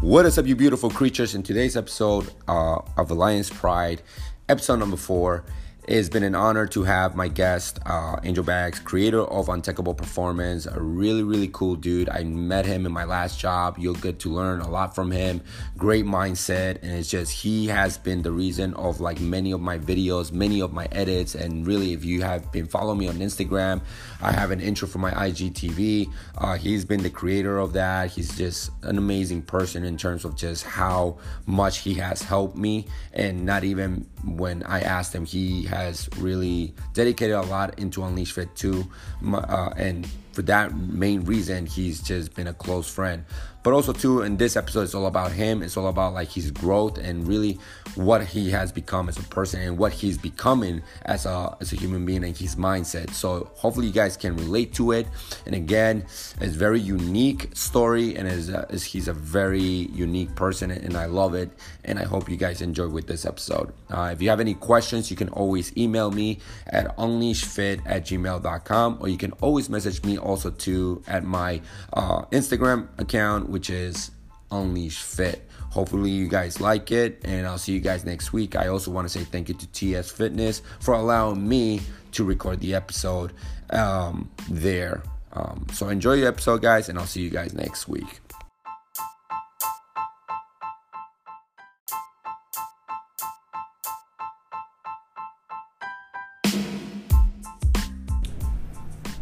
What is up, you beautiful creatures? In today's episode uh, of Alliance Pride, episode number four, it's been an honor to have my guest, uh, Angel Bags, creator of Untechable Performance, a really, really cool dude. I met him in my last job. You'll get to learn a lot from him. Great mindset, and it's just he has been the reason of like many of my videos, many of my edits, and really, if you have been following me on Instagram, I have an intro for my IGTV. Uh, he's been the creator of that. He's just an amazing person in terms of just how much he has helped me, and not even when I asked him, he has really dedicated a lot into Unleash Fit too, uh, and for that main reason, he's just been a close friend. But also too, in this episode, it's all about him. It's all about like his growth and really what he has become as a person and what he's becoming as a as a human being and his mindset. So hopefully you guys can relate to it. And again, it's very unique story and is, is he's a very unique person and I love it. And I hope you guys enjoy with this episode. Uh, if you have any questions, you can always email me at unleashfit at gmail.com or you can always message me also too at my uh, Instagram account, which is Unleash Fit. Hopefully, you guys like it, and I'll see you guys next week. I also want to say thank you to TS Fitness for allowing me to record the episode um, there. Um, so, enjoy your episode, guys, and I'll see you guys next week.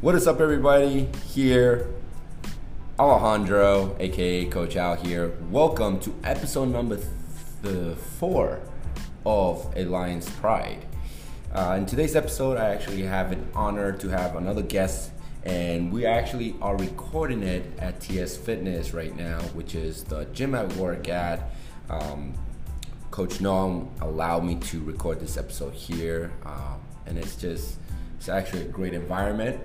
What is up, everybody? Here, Alejandro, aka Coach Al here. Welcome to episode number th- four of Alliance Pride. Uh, in today's episode, I actually have an honor to have another guest, and we actually are recording it at TS Fitness right now, which is the gym I work at. Um, Coach Noam allowed me to record this episode here, uh, and it's just it's actually a great environment.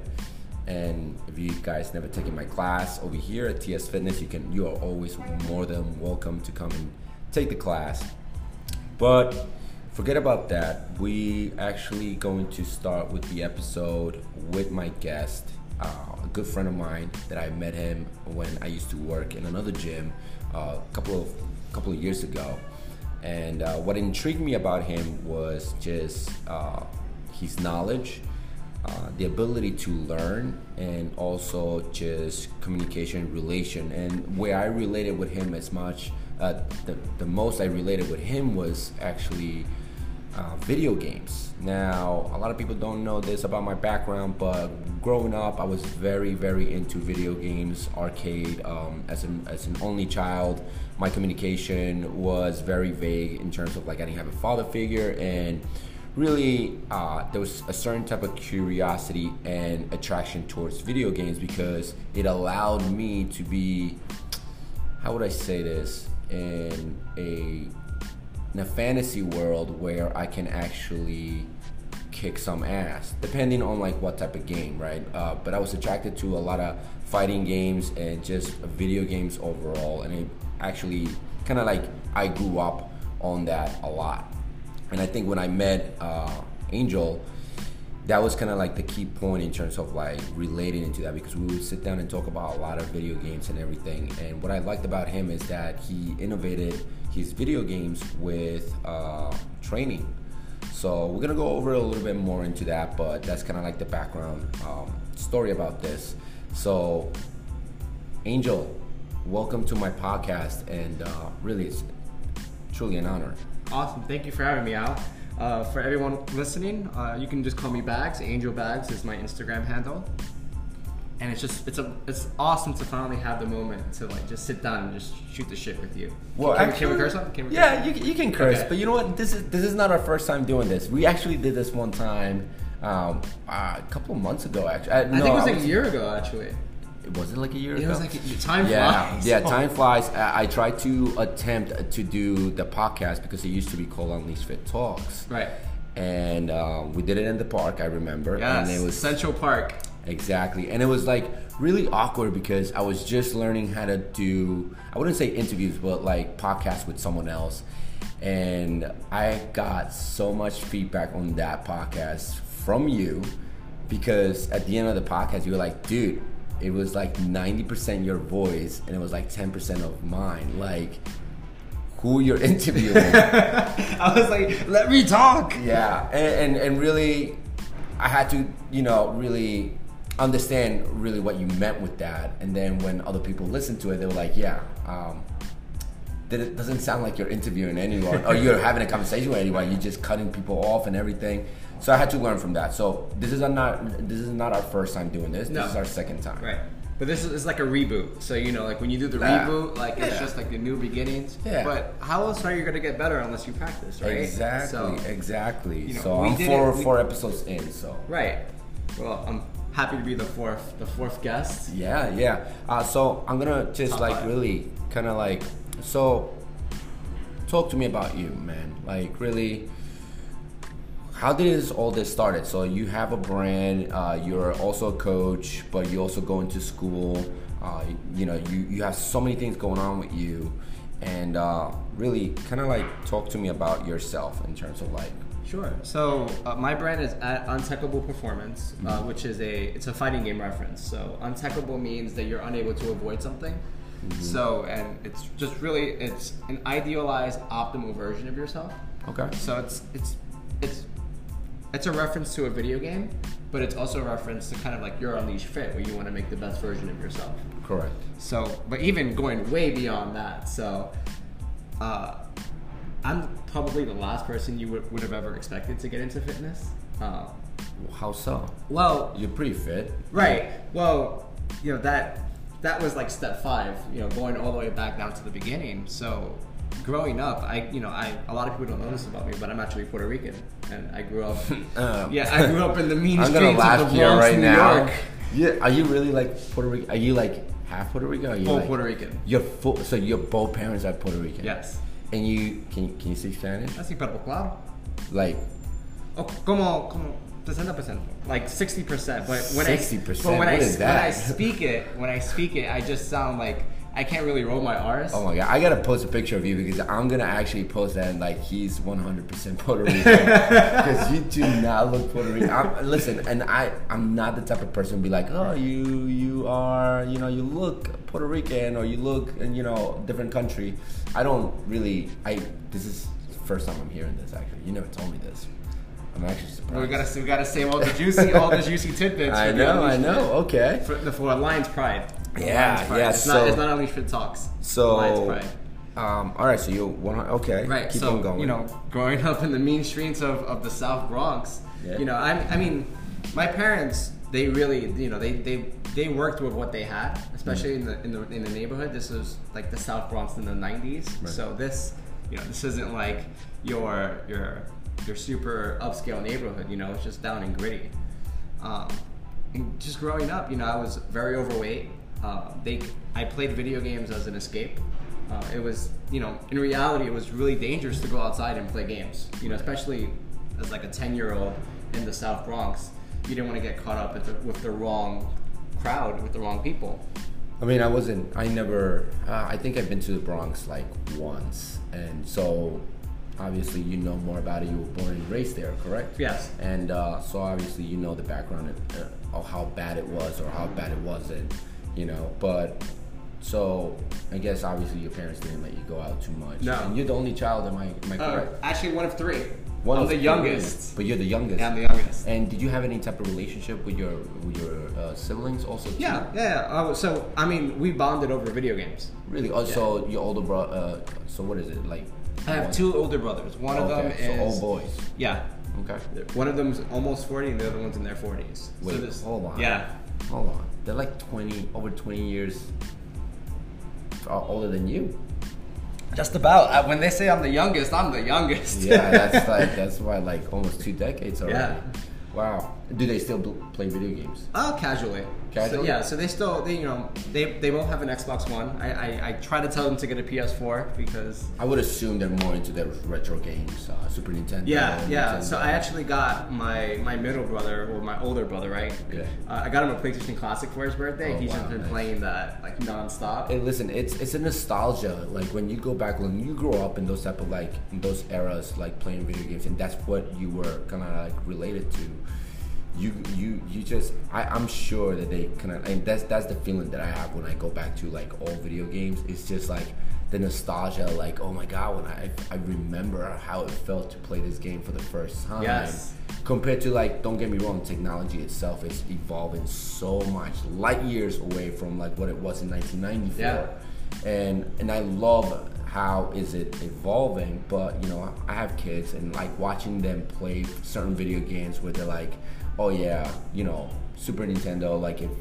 And if you guys never taken my class over here at TS Fitness, you can you are always more than welcome to come and take the class. But forget about that. We actually going to start with the episode with my guest, uh, a good friend of mine that I met him when I used to work in another gym uh, a couple of couple of years ago. And uh, what intrigued me about him was just uh, his knowledge uh, the ability to learn and also just communication relation. And where i related with him as much uh, the, the most i related with him was actually uh, video games. Now a lot of people don't know this about my background but growing up i was very very into video games arcade um, as, an, as an only child. My communication was very vague in terms of like i didn't have a father figure and really uh, there was a certain type of curiosity and attraction towards video games because it allowed me to be how would I say this in a in a fantasy world where I can actually kick some ass depending on like what type of game right? Uh, but I was attracted to a lot of fighting games and just video games overall and it actually kind of like I grew up on that a lot and I think when I met uh, Angel, that was kind of like the key point in terms of like relating into that because we would sit down and talk about a lot of video games and everything. And what I liked about him is that he innovated his video games with uh, training. So we're gonna go over a little bit more into that, but that's kind of like the background um, story about this. So, Angel, welcome to my podcast, and uh, really, it's truly an honor. Awesome. Thank you for having me out. Uh, for everyone listening, uh, you can just call me Bags. Angel Bags is my Instagram handle. And it's just it's a it's awesome to finally have the moment to like just sit down and just shoot the shit with you. Well, can, actually, can we curse? Can we yeah, curse you, you can curse, Okay. but you know what? This is this is not our first time doing this. We actually did this one time um, uh, a couple months ago. Actually, I think it was like a year ago actually. Was it like a year It ago? was like a, time yeah, flies. yeah, time flies. I, I tried to attempt to do the podcast because it used to be called Unleash Fit Talks, Right. and um, we did it in the park. I remember, Yes. and it was Central Park. Exactly. And it was like really awkward because I was just learning how to do, I wouldn't say interviews, but like podcasts with someone else. And I got so much feedback on that podcast from you because at the end of the podcast, you were like, dude, it was like 90% your voice and it was like 10% of mine. Like, who you're interviewing. I was like, let me talk. yeah, and, and, and really, I had to, you know, really understand really what you meant with that. And then when other people listened to it, they were like, yeah, um, that it doesn't sound like you're interviewing anyone or you're having a conversation with anyone. You're just cutting people off and everything. So I had to learn from that. So this is a not this is not our first time doing this. No. This is our second time. Right. But this is it's like a reboot. So you know, like when you do the Yeah. reboot, like it's just like the new beginnings. Yeah. But how else are you gonna get better unless you practice, right? Exactly. So, exactly. you know, so I'm four we- four episodes in. So right. Well, I'm happy to be the fourth the fourth guest. Yeah, yeah. Uh, so I'm gonna just Top like five. really kind of like so talk to me about you, man. Like really, how did this all this started? So you have a brand, uh, you're also a coach, but you also go into school. Uh, you know, you you have so many things going on with you, and uh, really kind of like talk to me about yourself in terms of like Sure. So uh, my brand is at Untechable Performance, uh, which is a it's a fighting game reference. So untechable means that you're unable to avoid something. So and it's just really it's an idealized optimal version of yourself. okay, So it's it's it's it's a reference to a video game, but it's also a reference to kind of like your unleashed fit, where you want to make the best version of yourself. correct. So, but even going way beyond that, so uh, I'm probably the last person you would, would have ever expected to get into fitness. Uh, How so? well, You're pretty fit. right. Well, you know that that was like step five. You know, going all the way back down to the beginning. So, growing up, I you know I a lot of people don't know this about me, but I'm actually Puerto Rican, and I grew up. Um, yeah, I grew up in the mean I'm streets laugh of the Bronx, right New now. York. Yeah, are you really like Puerto Rican? Are you like half Puerto Rican? Or are you Full like, Puerto Rican. You're full. So your both parents are Puerto Rican. Yes. And you can can you speak Spanish? Así, pero claro. Like Oh, como, como 60%, like 60%. But when 60%? I, but when What I, when I speak it, when I speak it, I just sound like I can't really roll my R's. oh my god, I gotta post a picture of you because I'm gonna actually post that like he's 100% Puerto Rican because you do not look Puerto Rican. I'm, listen, and I I'm not the type of person to be like oh you you are you know you look Puerto Rican or you look in you know different country. I don't really I this is the first time I'm hearing this actually. You never told me this. I'm actually surprised. we gotta we gotta save all the juicy all the juicy tidbits. I know, I know. Okay. For the for Lions Pride. For Yeah, yeah, It's so- not it's not Unleashed Fit Talks. So, um, all right. So you want okay? Right. Keep so on going. you know, growing up in the mean streets of, of the South Bronx, Yeah. you know, I, I mean, my parents they really you know they, they they worked with what they had, especially in the in the in the neighborhood. This was like the South Bronx in the '90s. Right. So this you know this isn't like your your your super upscale neighborhood. You know, it's just down and gritty. Um, and just growing up, you know, I was very overweight. Uh, they, I played video games as an escape. Uh, it was, you know, in reality, it was really dangerous to go outside and play games. You know, especially as like a ten-year-old in the South Bronx, you didn't want to get caught up with the, with the wrong crowd, with the wrong people. I mean, I wasn't. I never. Uh, I think I've been to the Bronx like once, and so obviously you know more about it. You were born and raised there, correct? Yes. And uh, so obviously you know the background of, uh, of how bad it was or how bad it wasn't, you know. But so I guess obviously your parents didn't let you go out too much. No. And you're the only child. Am I? Am I Uh, correct? actually, one of three. One I'm of the three, youngest. But you're the youngest. Yeah, I'm the youngest. And did you have any type of relationship with your with your uh, siblings also? too? Yeah, yeah. yeah. Uh, so I mean, we bonded over video games. Really? Oh, so your older brother. Uh, so what is it like? I have one- two older brothers. One of them Okay, is so all boys. Yeah, Okay. One of them's almost 40 and the other one's in their 40s. Wait, so this, hold on. Yeah. Hold on. They're like twenty, over twenty years uh, older than you. Just about. Uh, when they say I'm the youngest, I'm the youngest. Yeah, that's like that's why like almost two decades already. Yeah. Wow. Do they still play video games? Oh, casually. So, yeah, so they still, they you know, they they both have an Xbox One. I, I, I try to tell them to get a PS4 because. I would assume they're more into their retro games, uh, Super Nintendo. Yeah, yeah. Nintendo. So I actually got my my middle brother or my older brother, right? Yeah. Uh, I got him a PlayStation Classic for his birthday. Oh, He's wow, just been nice. playing that like nonstop. Hey, listen, it's it's a nostalgia. Like when you go back, when you grow up in those type of like in those eras, like playing video games, and that's what you were kind of like related to. You you you just I, I'm sure that they kind of and that's that's the feeling that I have when I go back to like old video games. It's just like the nostalgia, like oh my god, when I I remember how it felt to play this game for the first time. Yes. Compared to like, don't get me wrong, technology itself is evolving so much, light years away from like what it was in 1994. Yeah. And and I love how is it evolving, but you know I have kids and like watching them play certain video games where they're like, oh yeah, you know Super Nintendo, like if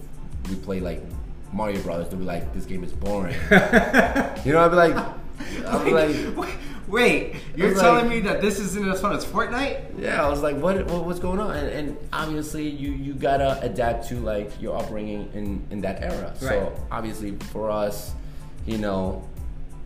we play like Mario Brothers, they'll be like, this game is boring. you know, I'd be like, I'd be like. wait, wait, you're telling like- me that this isn't as fun as Fortnite? Yeah, I was like, what, what what's going on? And, and obviously, you you gotta adapt to like your upbringing in in that era. So obviously, for us, you know,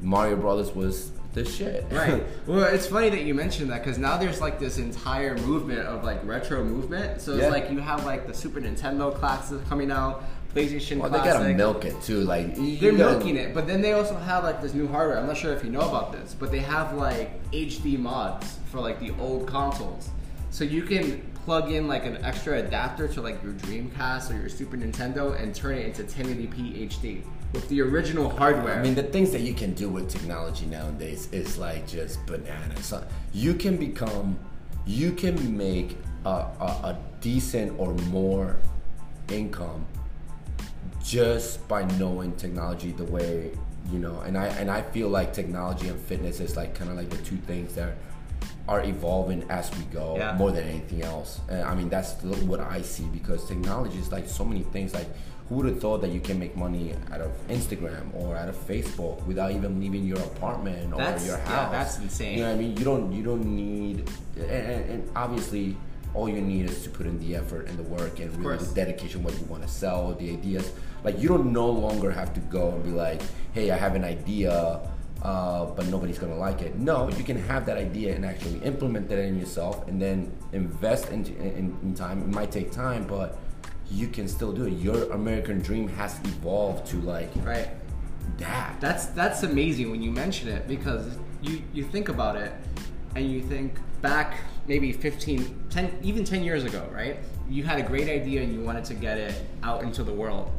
Mario Brothers was the shit. Right. Well, it's funny that you mentioned that because now there's like this entire movement of like retro movement. So it's Yeah. like you have like the Super Nintendo classics coming out, PlayStation well, they gotta milk it too. Like They're gotta- milking it, but then they also have like this new hardware. I'm not sure if you know about this, but they have like HD mods for like the old consoles. So you can plug in like an extra adapter to like your Dreamcast or your Super Nintendo and turn it into 1080p HD with the original hardware. I mean, the things that you can do with technology nowadays is like just bananas. So You can become, you can make a, a, a decent or more income just by knowing technology the way you know. And I and I feel like technology and fitness is like kind of like the two things that are evolving as we go Yeah. more than anything else. And I mean, that's what I see because technology is like so many things. Like, who would have thought that you can make money out of Instagram or out of Facebook without even leaving your apartment or That's- your yeah, house? that's insane. You know what I mean? You don't you don't need, and, and, and obviously. All you need is to put in the effort and the work and really the dedication, what you want to sell, the ideas. Like you don't no longer have to go and be like, "Hey, I have an idea, uh, but nobody's gonna like it." No, you can have that idea and actually implement that in yourself, and then invest into in, in time. It might take time, but you can still do it. Your American dream has evolved to like right. that. That's that's amazing when you mention it because you you think about it and you think back maybe 15 10 even 10 years ago right you had a great idea and you wanted to get it out into the world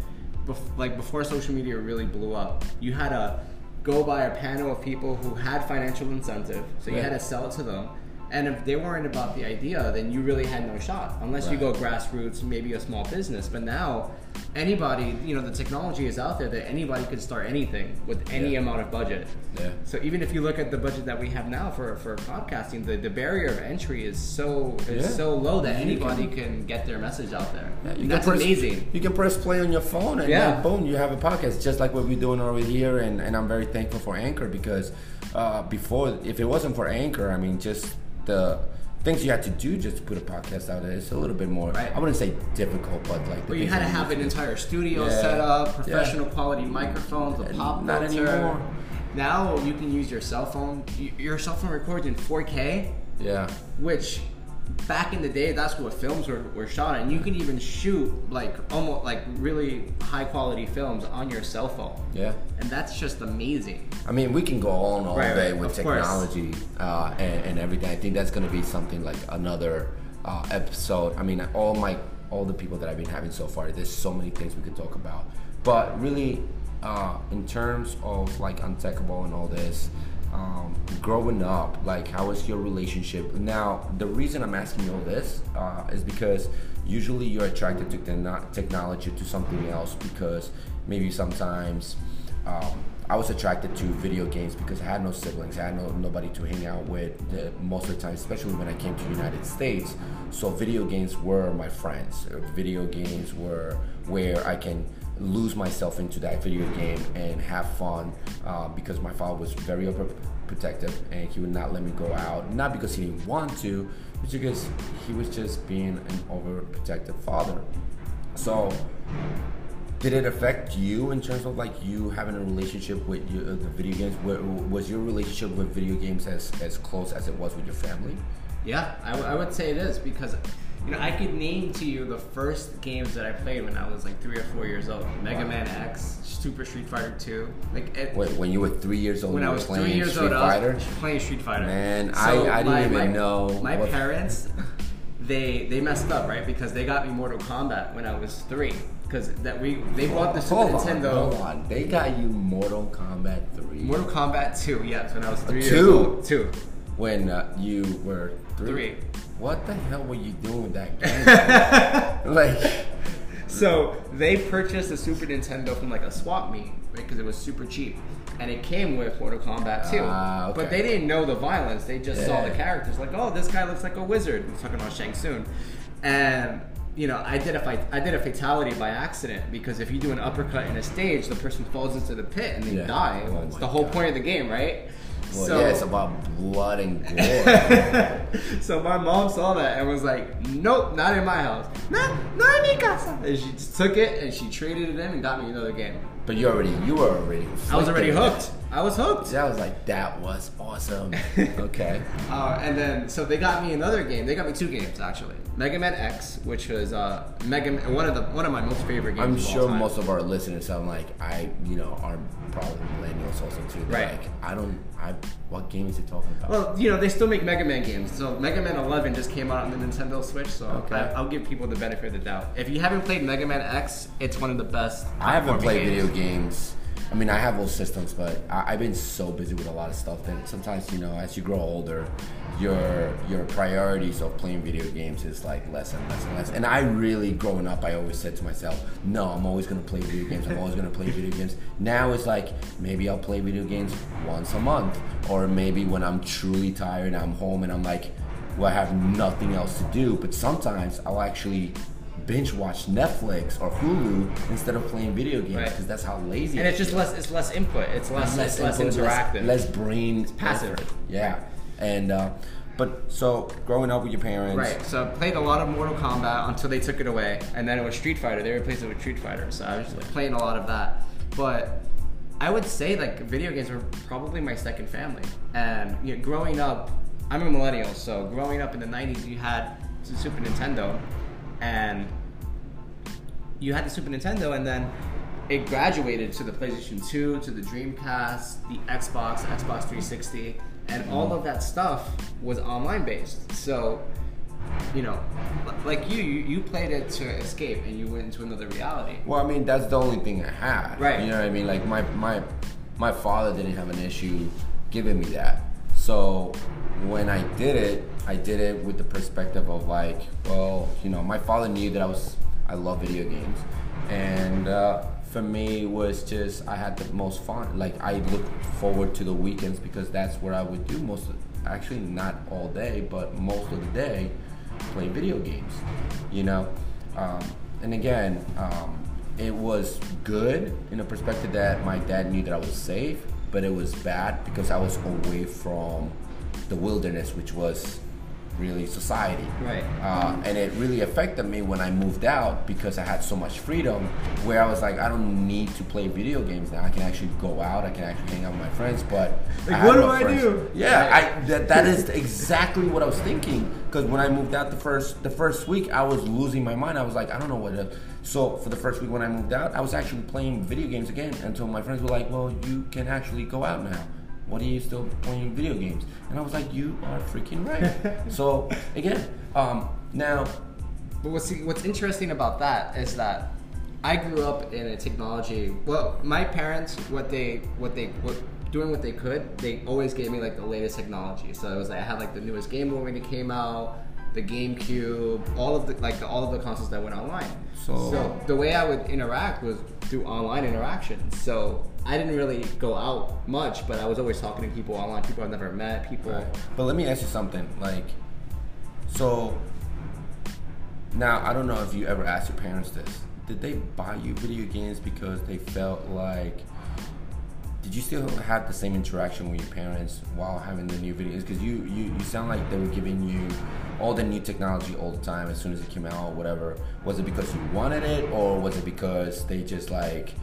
Bef- like before social media really blew up you had to go by a panel of people who had financial incentive so you had to sell it to them and if they weren't about the idea then you really had no shot unless you go grassroots maybe a small business but now anybody you know the technology is out there that anybody could start anything with any Yeah. amount of budget Yeah. so even if you look at the budget that we have now for, for podcasting the, the barrier of entry is so is Yeah. so low that anybody can- can, get their message out there Yeah, you And can that's press- amazing You can press play on your phone and Yeah. boom, you have a podcast, just like what we're doing over here. And, and I'm very thankful for Anchor because uh, before, if it wasn't for Anchor, I mean, just the things you had to do just to put a podcast out there, it's a little bit more, Right. I wouldn't say difficult, but like. the But you had to have an entire studio Yeah. set up, Yeah. professional quality microphones, a pop not filter. anymore. Now you can use your cell phone. Your cell phone records in 4K, Yeah. which back in the day, that's what films were, were shot and You can even shoot like almost like really high quality films on your cell phone, Yeah. and that's just amazing. I mean, we can go on all Right, day right, with technology uh, and, and everything. I think that's going to be something like another uh, episode. I mean, all my all the people that I've been having so far, there's so many things we could talk about. But really, uh, in terms of like untechable and all this, um, growing up, like how was your relationship? Now, the reason I'm asking you all this uh, is because usually you're attracted to techno- technology to something else because maybe sometimes um, I was attracted to video games because I had no siblings, I had no nobody to hang out with the, most of the time, especially when I came to the United States. So video games were my friends. Video games were where I can lose myself into that video game and have fun uh, because my father was very overprotective and he would not let me go out. Not because he didn't want to, but because he was just being an overprotective father. So did it affect you in terms of like you having a relationship with your, uh, the video games? Was your relationship with video games as, as close as it was with your family? Yeah, I, w- I would say it is because you know I could name to you the first games that I played when I was like three or four years old: Mega Wow. Man X, Super Street Fighter Two. Like it, Wait, when you were three years old, when I was playing three years Street old, Fighter. I was playing Street Fighter. Man, I- I didn't even know My what- parents, they they messed up, right? Because they got me Mortal Kombat when I was three. Because that we they bought the Super hold Nintendo. On, hold on. They got you Mortal Kombat 3. Mortal Kombat 2, yes, when I was three years two? old. Two. when uh, you were three. Three. What the hell were you doing with that game? like, So they purchased a Super Nintendo from like a swap meet, right? Because it was super cheap, and it came with Mortal Kombat 2. Ah, okay. But they didn't know the violence; they just saw the characters. Like, oh, this guy looks like a wizard. I'm talking about Shang Tsung, and you know, I did a fight. I did a fatality by accident because if you do an uppercut in a stage, the person falls into the pit and they Yeah. die. Oh it's the whole God. point of the game, right? Well, yeah, it's about blood and gore. so my mom saw that and was like, "Nope, not in my house. Not, not in mi casa." And she just took it and she traded it in and got me another game. but you already, you were already. I was already hooked. I was hooked. I was like, that was awesome. okay. Uh, and then so they got me another game. They got me two games actually. Mega Man X, which was uh, Mega Man, one of the one of my most favorite games. I'm of all sure time. most of our listeners sound like I, you know, are probably millennials also too. They're Right. Like, I don't, I, what game is he talking about? Well, you know, they still make Mega Man games. So Mega Man 11 just came out on the Nintendo Switch. So Okay. I, I'll give people the benefit of the doubt. If you haven't played Mega Man X, it's one of the best. I haven't played games. video games. I mean, I have old systems, but I, I've been so busy with a lot of stuff that sometimes, you know, as you grow older, your your priorities of playing video games is like less and less and less. And I really, growing up, I always said to myself, no, I'm always gonna play video games. I'm always gonna play video games. Now it's like maybe I'll play video games once a month, or maybe when I'm truly tired I'm home and I'm like, well, I have nothing else to do. But sometimes I'll actually binge watch Netflix or Hulu instead of playing video games Right. because that's how lazy. And it's just feel. less. It's less input. It's less. Less, less input, interactive. less, brain It's passive. effort. Yeah, and uh, but so growing up with your parents, Right. So I played a lot of Mortal Kombat until they took it away, and then it was Street Fighter. They replaced it with Street Fighter. So I was just like playing a lot of that. But I would say like video games were probably my second family. And you know, growing up, I'm a millennial, so growing up in the '90s, you had Super Nintendo, and you had the Super Nintendo, and then it graduated to the PlayStation 2, to the Dreamcast, the Xbox, Xbox 360, and all of that stuff was online based. So, you know, like you, you, you played it to escape, and you went into another reality. Well, I mean, that's the only thing I had. Right. You know what I mean? Like my my my father didn't have an issue giving me that. So when I did it, I did it with the perspective of like, well, you know, my father knew that I was I love video games, and uh, for me was just I had the most fun. Like I looked forward to the weekends because that's where I would do most. Of, actually, not all day, but most of the day, play video games. You know, um, and again, um, it was good in the perspective that my dad knew that I was safe, but it was bad because I was away from the wilderness, which was really society. Right. Uh, and it really affected me when I moved out because I had so much freedom where I was like, I don't need to play video games now. I can actually go out, I can actually hang out with my friends, but Like, what do no I friends. do? Yeah, I that, that is exactly what I was thinking. Because when I moved out the first the first week, I was losing my mind. I was like, I don't know what to. So for the first week when I moved out, I was actually playing video games again until my friends were like, Well, you can actually go out now. What are you still playing video games? And I was like, You are freaking right. so again, um, now But what's what's interesting about that is that I grew up in a technology. Well, my parents, what they what they what doing what they could, they always gave me like the latest technology. So it was like I had like the newest Game Boy when it came out, the GameCube, all of the like the, all of the consoles that went online. So- the way I would interact was through online interactions. So I didn't really go out much, but I was always talking to people online, people I've never met, people. But let me ask you something. Like, so now I don't know if you ever asked your parents this. Did they buy you video games because they felt like? Did you still have the same interaction with your parents while having the new videos? Because you, you you sound like they were giving you all the new technology all the time as soon as it came out whatever. Was it because you wanted it, or was it because they just like?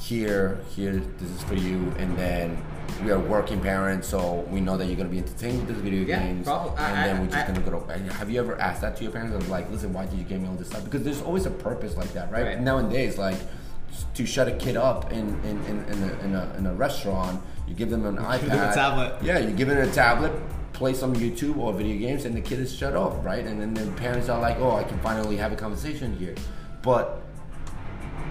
Here, here, this is for you, and then we are working parents, so we know that you're gonna be entertained with these video Yeah, games, probably. and I- then I- we're just I- gonna go to. Have you ever asked that to your parents? Of like, listen, why did you give me all this stuff? Because there's always a purpose like that, right? Right. Nowadays, like to shut a kid up in in, in, in, a, in, a, in a restaurant, you give them an iPad, them a tablet. Yeah, you give them a tablet. play some YouTube or video games, and the kid is shut off, right? And then the parents are like, "Oh, I can finally have a conversation here." But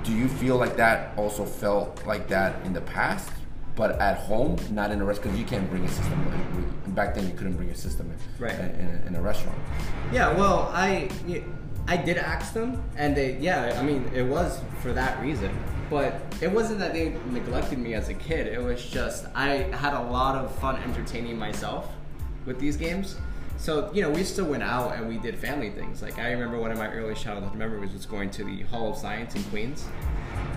do you feel like that also felt like that in the past, but at home, not in a restaurant? Because you can't bring a system. Like, back then, you couldn't bring a system in, Right. in, in, a, in a restaurant. Yeah, well, I I did ask them, and they yeah, I mean, it was for that reason. But it wasn't that they neglected me as a kid. It was just I had a lot of fun entertaining myself with these games. So you know, we still went out and we did family things. Like I remember one of my earliest childhood memories was going to the Hall of Science in Queens.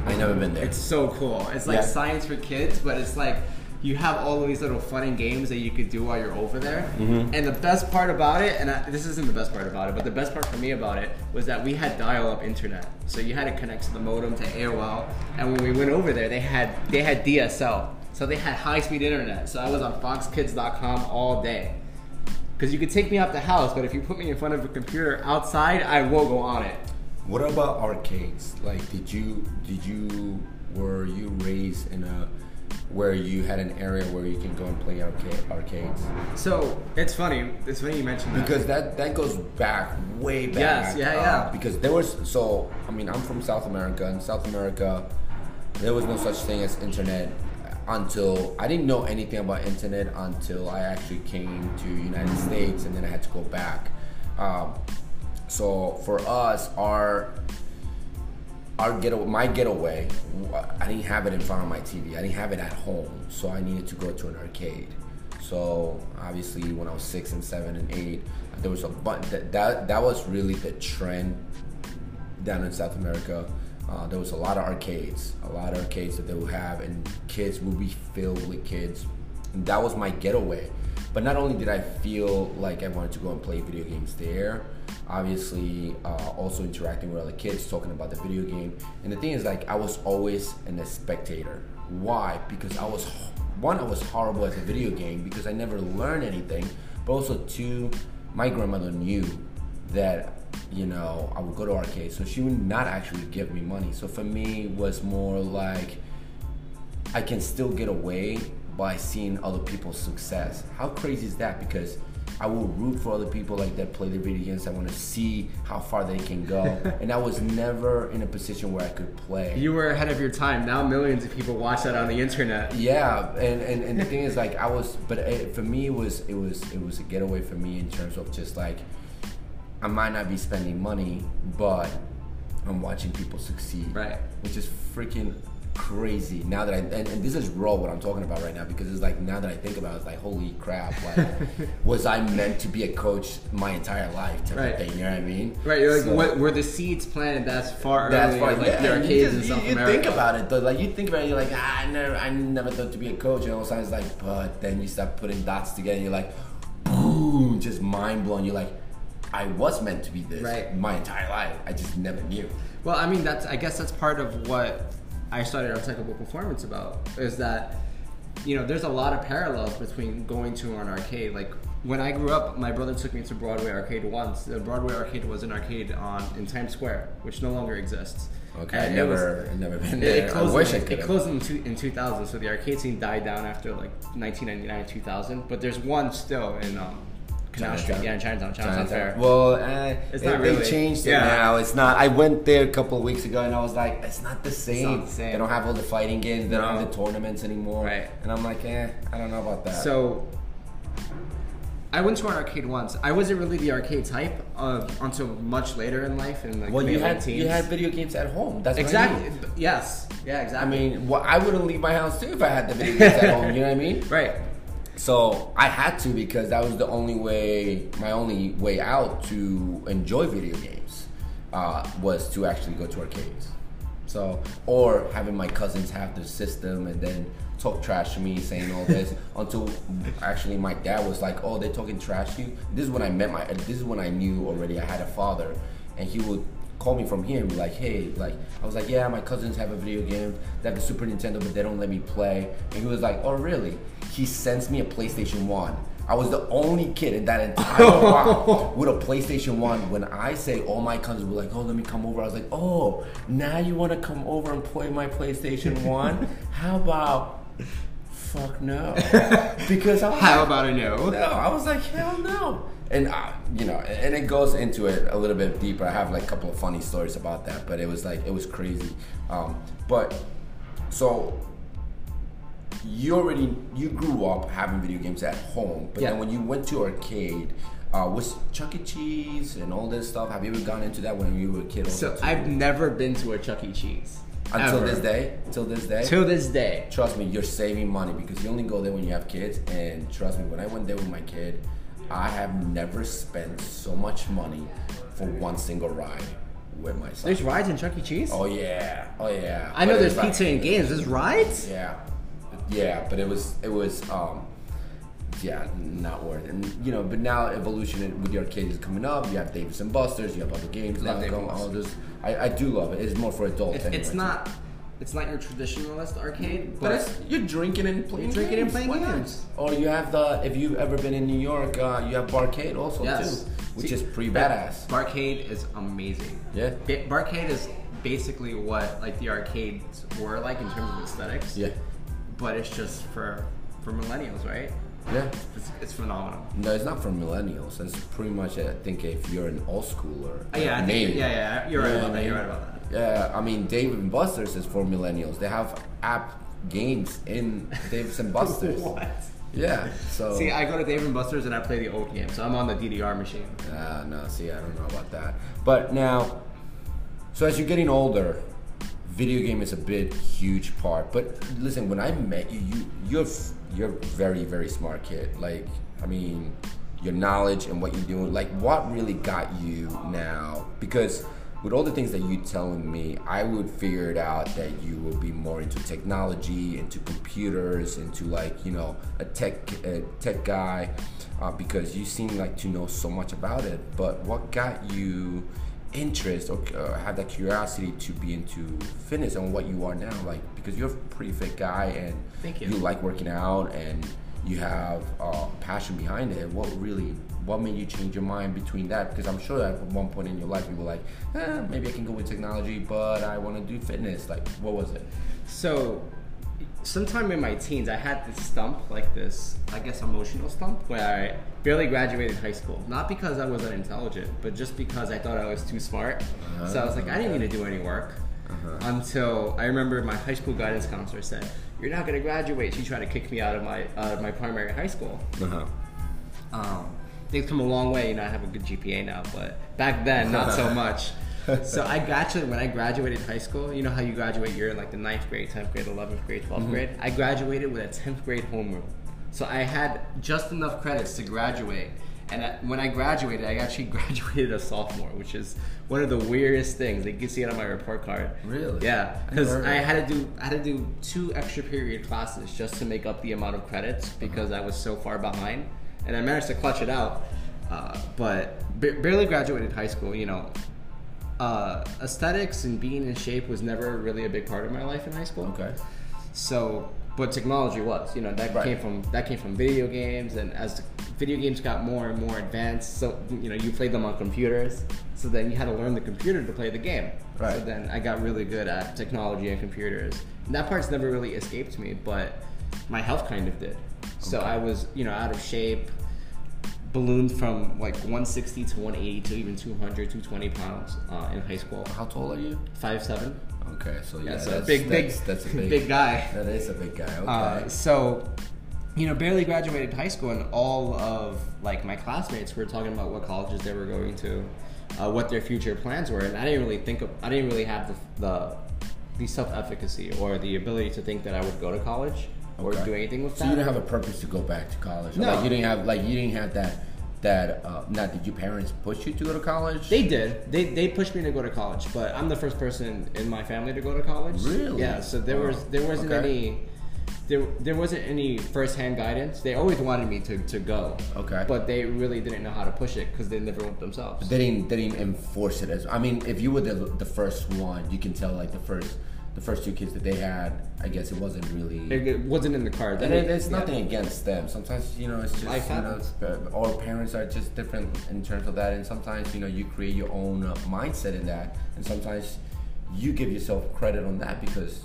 I've never been there. It's so cool. It's like Yeah. science for kids, but it's like you have all these little fun and games that you could do while you're over there. Mm-hmm. And the best part about it, and I, this isn't the best part about it, but the best part for me about it was that we had dial-up internet. So you had to connect to the modem to AOL, and when we went over there, they had they had DSL. So they had high-speed internet. So I was on FoxKids.com all day. Because you could take me out the house, but if you put me in front of a computer outside, I will go on it. What about arcades? Like, did you did you were you raised in a where you had an area where you can go and play arcade arcades? So it's funny. It's funny you mentioned that. Because that that goes back way back. Yes, yeah, uh, yeah. because there was so I mean I'm from South America. and South America, there was no such thing as internet until I didn't know anything about internet until I actually came to United States and then I had to go back. Um, so for us, our our get my getaway, I didn't have it in front of my TV. I didn't have it at home, so I needed to go to an arcade. So obviously, when I was six and seven and eight, there was a bunch. That that, that was really the trend down in South America. Uh, there was a lot of arcades, a lot of arcades that they would have, and kids would be filled with kids. And that was my getaway. But not only did I feel like I wanted to go and play video games there, obviously uh, also interacting with other kids, talking about the video game. And the thing is, like, I was always an, a spectator. Why? Because I was one, I was horrible at the video game because I never learned anything. But also two, my grandmother knew that you know I would go to arcades, so she would not actually give me money. So for me, it was more like I can still get away by seeing other people's success. How crazy is that? Because I will root for other people like that play the video games. I want to see how far they can go, and I was never in a position where I could play. You were ahead of your time. Now millions of people watch that on the internet. Yeah, and, and, and the thing is, like, I was, but it, for me, it was it was it was a getaway for me in terms of just like, I might not be spending money, but I'm watching people succeed. Right. Which is freaking crazy. Now that I and, and this is raw what I'm talking about right now because it's like now that I think about it, it's like holy crap, like was I meant to be a coach my entire life type Right. of thing? You know what I mean? Right, you're like So- what, were the seeds planted that's far that's earlier, why, like yeah, the you arcades in South you, you think about it though, like you think about it, you're like, ah, I never, I never thought to be a coach, and all of a sudden it's like, but then you start putting dots together, and you're like, boom, just mind blown. You're like, I was meant to be this Right. my entire life. I just never knew. Well, I mean, that's I guess that's part of what I started Untypeable Performance about is that you know there's a lot of parallels between going to an arcade. Like when I grew up, my brother took me to Broadway Arcade once. The Broadway Arcade was an arcade on in Times Square, which no longer exists. Okay, And I it was- never, never been there. it closed, I wish I in, could. it closed in, two, in 2000, so the arcade scene died down after like 1999, 2000. But there's one still in um, Canal Street, Chinatown? yeah, in Chinatown, Chinatown Fair. Well, eh, It's they, not they really. changed it Yeah. now. It's not. I went there a couple of weeks ago and I was like, it's not the same. the same. They don't have all the fighting games. They don't have the tournaments anymore. Right. And I'm like, eh, I don't know about that. So I went to an arcade once. I wasn't really the arcade type uh, until much later in life, and like well, you had teens. you had video games at home. That's what I exactly. mean. Yes. Yeah. Exactly. I mean, well, I wouldn't leave my house too if I had the video games at home. You know what I mean? right. So I had to because that was the only way, my only way out to enjoy video games uh, was to actually go to arcades. So, or having my cousins have the system and then talk trash to me, saying all this until actually my dad was like, "Oh, they're talking trash to you." This is when I met my. This is when I knew already I had a father, and he would call me from here and be like, "Hey, like," I was like, "Yeah, my cousins have a video game. They have a Super Nintendo, but they don't let me play." And he was like, "Oh, really?" He sends me a PlayStation One. I was the only kid in that entire block with a PlayStation One. When I say all my cousins were like, "Oh, let me come over," I was like, "Oh, now you want to come over and play my PlayStation One? How about fuck no, because I was How like, about a no? no, I was like, hell no. And uh, you know, and it goes into it a little bit deeper. I have like a couple of funny stories about that, but it was like it was crazy. Um, but so you already you grew up having video games at home, but Yeah. then when you went to arcade, uh, was Chuck E. Cheese and all this stuff? Have you ever gone into that when you were a kid? So? I've never been to a Chuck E. Cheese. until ever. this day, until this day. Till this day. Trust me, you're saving money because you only go there when you have kids. And trust me, when I went there with my kid, I have never spent so much money for one single ride with my son. There's rides in Chuck E. Cheese? oh yeah, oh yeah. I know there's like- pizza and games. There's rides? Yeah, yeah, but it was it was um, yeah, not worth it. And you know, but now evolution with your kid is coming up. You have Dave's and Buster's. You have other games Love now going. and All this, I, I do love it. It's more for adults. It's, anyway, it's too. not it's not your traditionalist arcade, But but it's, you're drinking and playing You're drinking and games. playing Why not? games. Or you have the if you've ever been in New York, uh, you have Barcade also yes. too, which See, is pretty badass. Barcade is amazing. Yeah. Ba- Barcade is basically what like the arcades were like in terms of aesthetics. Yeah, But it's just for for millennials, right? yeah. It's, it's phenomenal. No, it's not for millennials. It's pretty much I think if you're an old schooler. Uh, yeah, I maybe. think, yeah, yeah. You're right about that. You're right about that. Yeah, I mean, Dave and Buster's is for millennials. They have app games in Dave's and Buster's. What? Yeah, so. See, I go to Dave and Buster's and I play the old game, so I'm on the DDR machine. Ah, no, see, I don't know about that. But now, so as you're getting older, video game is a big, huge part. But listen, when I met you, you you're you're very, very smart kid. Like, I mean, your knowledge and what you're doing. Like, what really got you now? Because with all the things that you're telling me, I would figure it out that you will be more into technology, into computers, into like you know a tech a tech guy, uh, because you seem like to know so much about it. But what got you interest or uh, have that curiosity to be into fitness and what you are now? Like because you're a pretty fit guy and Thank you. you like working out and you have uh, passion behind it. What really, what made you change your mind between that? Because I'm sure that at one point in your life you were like, eh, maybe I can go with technology, but I want to do fitness. Like, what was it? So, sometime in my teens, I had this stump, like this, I guess, emotional stump, where I barely graduated high school. Not because I was unintelligent, but just because I thought I was too smart. so I was like, I didn't need to do any work. Until I remember my high school guidance counselor said, "You're not going to graduate." She tried to kick me out of my out of my primary high school. Uh huh. Um, they've come a long way. You know, I have a good GPA now, but back then, not so much. so I graduated when I graduated high school. You know how you graduate? You're in like the ninth grade, tenth grade, eleventh grade, 12th grade. I graduated with a tenth grade homeroom, so I had just enough credits to graduate. And I, when I graduated, I actually graduated a sophomore, which is one of the weirdest things. Like, you can see it on my report card. Really? Yeah, because I had to do I had to do two extra period classes just to make up the amount of credits because I was so far behind, and I managed to clutch it out. Uh, but ba- barely graduated high school. You know, uh, aesthetics and being in shape was never really a big part of my life in high school. Okay. So, but technology was. You know, that Right. came from that came from video games, and as the video games got more and more advanced, so you know, you played them on computers. So then you had to learn the computer to play the game. Right. So then I got really good at technology and computers. And that part's never really escaped me, but my health kind of did. So Okay. I was, you know, out of shape, ballooned from like 160 to 180 to even 200, to 220 pounds uh, in high school. How tall are you? Five seven. Okay, so yeah, Yeah, so that's, big, big, that's, that's a big, big guy. That is a big guy. Okay. Uh, so, you know, barely graduated high school, and all of like my classmates were talking about what colleges they were going to, uh, what their future plans were, and I didn't really think of, I didn't really have the the, the self efficacy or the ability to think that I would go to college or Okay. do anything with So that. you didn't have a purpose to go back to college. No. Like you didn't have like you didn't have that that uh not did your parents push you to go to college? They did. They they pushed me to go to college, but I'm the first person in my family to go to college. Really? Yeah. So there Wow. was there wasn't Okay. any there there wasn't any first hand guidance. They always wanted me to, to go. Okay. But they really didn't know how to push it because they never went themselves. They didn't they didn't enforce it as I mean if you were the the first one you can tell like the first the first two kids that they had I guess it wasn't really It, wasn't in the cards. and it, it's yeah. nothing against them. Sometimes you know it's just Life you know, uh, parents are just different in terms of that, and sometimes you know you create your own uh, mindset in that, and sometimes you give yourself credit on that because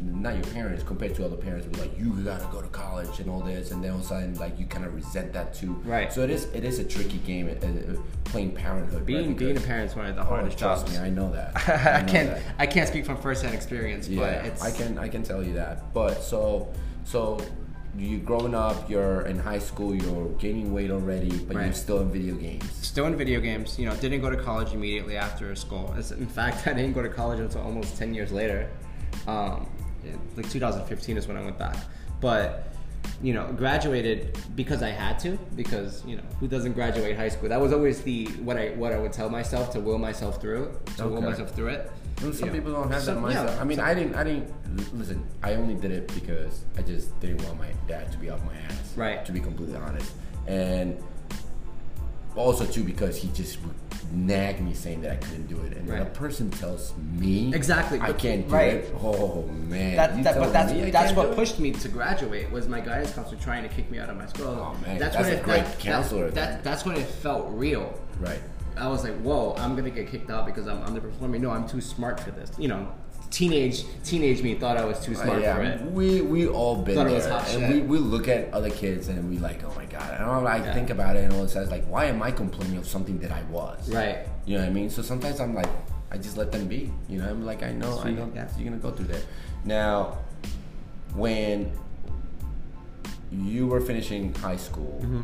not your parents compared to other parents who are like you gotta go to college and all this and then all of a sudden like you kind of resent that too Right. so it is it is a tricky game uh, uh, playing parenthood being right? being a parent is one of the oh, hardest trust jobs. me i know that I know can't that. I can't speak from firsthand experience, yeah but it's i can i can tell you that but so so you growing up you're in high school you're gaining weight already but you're still in video games still in video games. You know, didn't go to college immediately after school. In fact, I didn't go to college until almost 10 years later. Um, like 2015 is when I went back. But you know, graduated because I had to. Because you know, who doesn't graduate high school? That was always the what I what I would tell myself to will myself through it. To will myself through it. Some You know, people don't have some- that mindset. yeah, I mean, some- I didn't. I didn't. Listen, I only did it because I just didn't want my dad to be off my ass. Right. To be completely honest, and also too because he just would nag me saying that I couldn't do it, and when a person tells me Exactly, I can't do right. it. Oh man, That, that, but that's me that's what pushed me to graduate was my guidance counselor trying to kick me out of my school. Oh, man, that's, that's when a it, great that, counselor that, that's when it felt real. Right. I was like, whoa, I'm gonna get kicked out because I'm underperforming. No, I'm too smart for this. You know, teenage teenage me thought I was too smart Uh, yeah, for it. we we all been Thought it there, and shit. we, we look at other kids and we like, oh my god. And I, I Yeah. think about it and all it says like, why am I complaining of something that I was? Right. You know what I mean? So sometimes I'm like, I just let them be. You know, I'm like, I know, I know yeah. you're gonna go through that. Now, when you were finishing high school, Mm-hmm.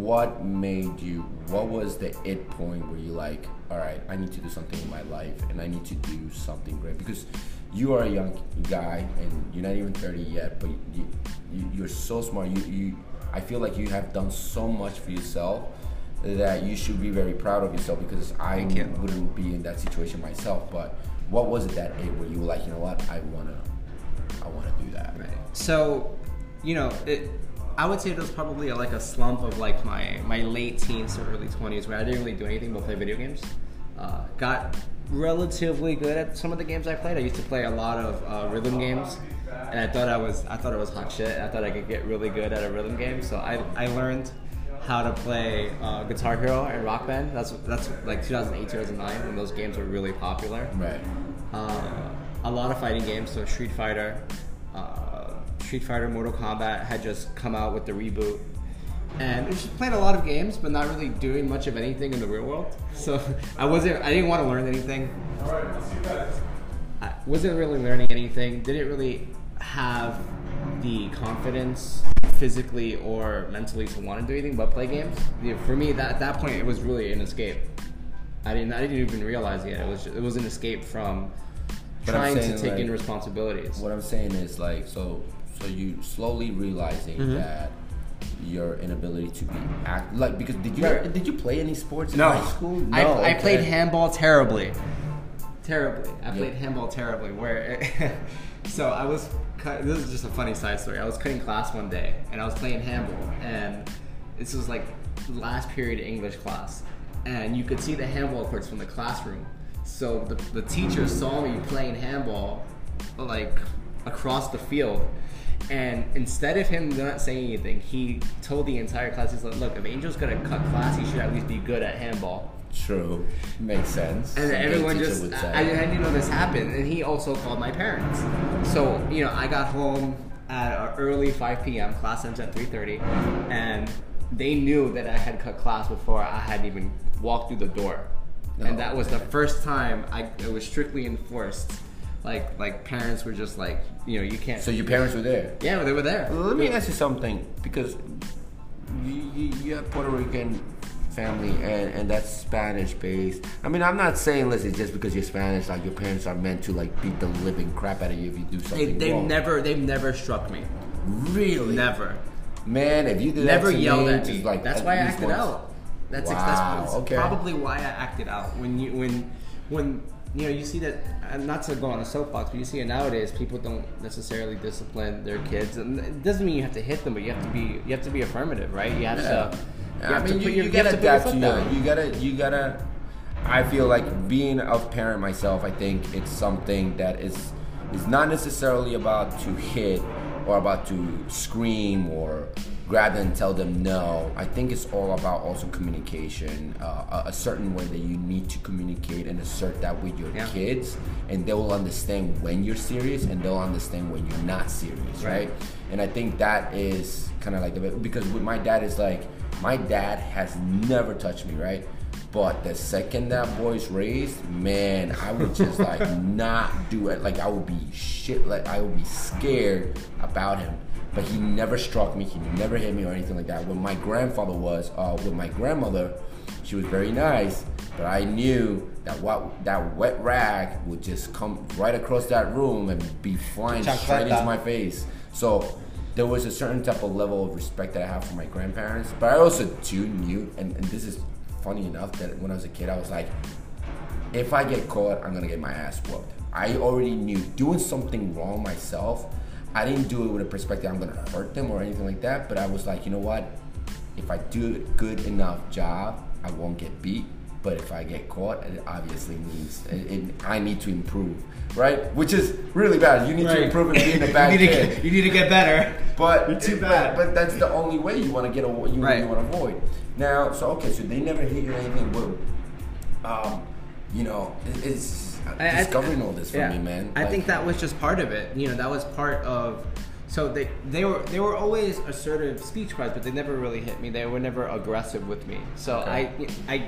what made you? What was the it point where you like, all right, I need to do something in my life and I need to do something great because you are a young guy and you're not even 30 yet, but you, you you're so smart. You you I feel like you have done so much for yourself that you should be very proud of yourself because I you. wouldn't be in that situation myself. But what was it that it where you were like, you know what, I wanna, I wanna do that. Right. So, you know, it. I would say it was probably like a slump of like my my late teens to early twenties where I didn't really do anything but play video games. Uh, got relatively good at some of the games I played. I used to play a lot of uh, rhythm games, and I thought I was I thought it was hot shit. I thought I could get really good at a rhythm game, so I I learned how to play uh, Guitar Hero and Rock Band. That's that's like 2008 2009 when those games were really popular Right. uh, a lot of fighting games. So Street Fighter, Street Fighter, Mortal Kombat had just come out with the reboot, and was just playing a lot of games, but not really doing much of anything in the real world. So I wasn't. I didn't want to learn anything. I wasn't really learning anything. Didn't really have the confidence physically or mentally to want to do anything but play games. For me, that at that point, it was really an escape. I didn't. I didn't even realize it. It was. It was an escape from But trying to take in like, responsibilities. What I'm saying is like, so, so you slowly realizing Mm-hmm. that your inability to be act like because did you Right. did you play any sports in No, high school? I, No, I played handball terribly. Terribly. I Yeah. played handball terribly. Where, so I was. Cut, this is just a funny side story. I was cutting class one day, and I was playing handball, and this was like last period English class, and you could see the handball courts from the classroom. So the, the teacher saw me playing handball, like across the field. And instead of him not saying anything, he told the entire class, he's like, look, if Angel's gonna cut class, he should at least be good at handball. True, makes sense. And Some everyone just, I. I didn't know this happened. And he also called my parents. So, you know, I got home at early 5 p.m., class ends at 3.30, and they knew that I had cut class before I had even walked through the door. No. And oh, that was the first time I, it was strictly enforced. Like, like parents were just like, you know, you can't. so your parents were there. yeah, they were there. Let me ask you something because you, you, you have Puerto Rican family and, and that's Spanish based. I mean, I'm not saying listen just because you're Spanish, like your parents are meant to like beat the living crap out of you if you do They, something they've wrong. never, they've never struck me. really Never. man. If you did never that to yelled me, at just me. like that's at why I least acted once- out. That's, ex- Wow, that's okay. probably why I acted out. When you when when you know you see that uh, not to go on a soapbox, but you see it nowadays. People don't necessarily discipline their kids, and it doesn't mean you have to hit them, but you have to be you have to be affirmative, right? You have Yeah. to. You I mean, to you, your you you gotta to adapt to your. You gotta, you gotta. I feel like being a parent myself. I think it's something that is is not necessarily about to hit, or about to scream or grab them and tell them no. I think it's all about also communication, uh, a, a certain way that you need to communicate and assert that with your Yeah. kids, and they will understand when you're serious and they'll understand when you're not serious, right? Right. And I think that is kind of like the because with my dad is like my dad has never touched me, right? But the second that boy's raised, man, I would just like not do it. Like I would be shit. Like I would be scared about him. But he never struck me. He never hit me or anything like that. When my grandfather was uh, with my grandmother, she was very nice. But I knew that what that wet rag would just come right across that room and be flying straight into my face. So there was a certain type of level of respect that I have for my grandparents. But I also too knew, and, and this is funny enough, that when I was a kid, I was like, if I get caught, I'm gonna get my ass whooped. I already knew doing something wrong myself. I didn't do it with a perspective I'm gonna hurt them or anything like that. But I was like, you know what? If I do a good enough job, I won't get beat. But if I get caught, it obviously means it, it, I need to improve, right? Which is really bad. You need to improve and being a bad you, need to get, you need to get better. But You're too but- bad. But, that's the only way you want to get a you, Right. you want to avoid. Now, so okay, so they never hit you anything. But um, you know, it, it's I- I- discovering all this for yeah. me, man. I Like, think that was just part of it. You know, that was part of. So they they were they were always assertive speech wise, but they never really hit me. They were never aggressive with me. So Okay. I I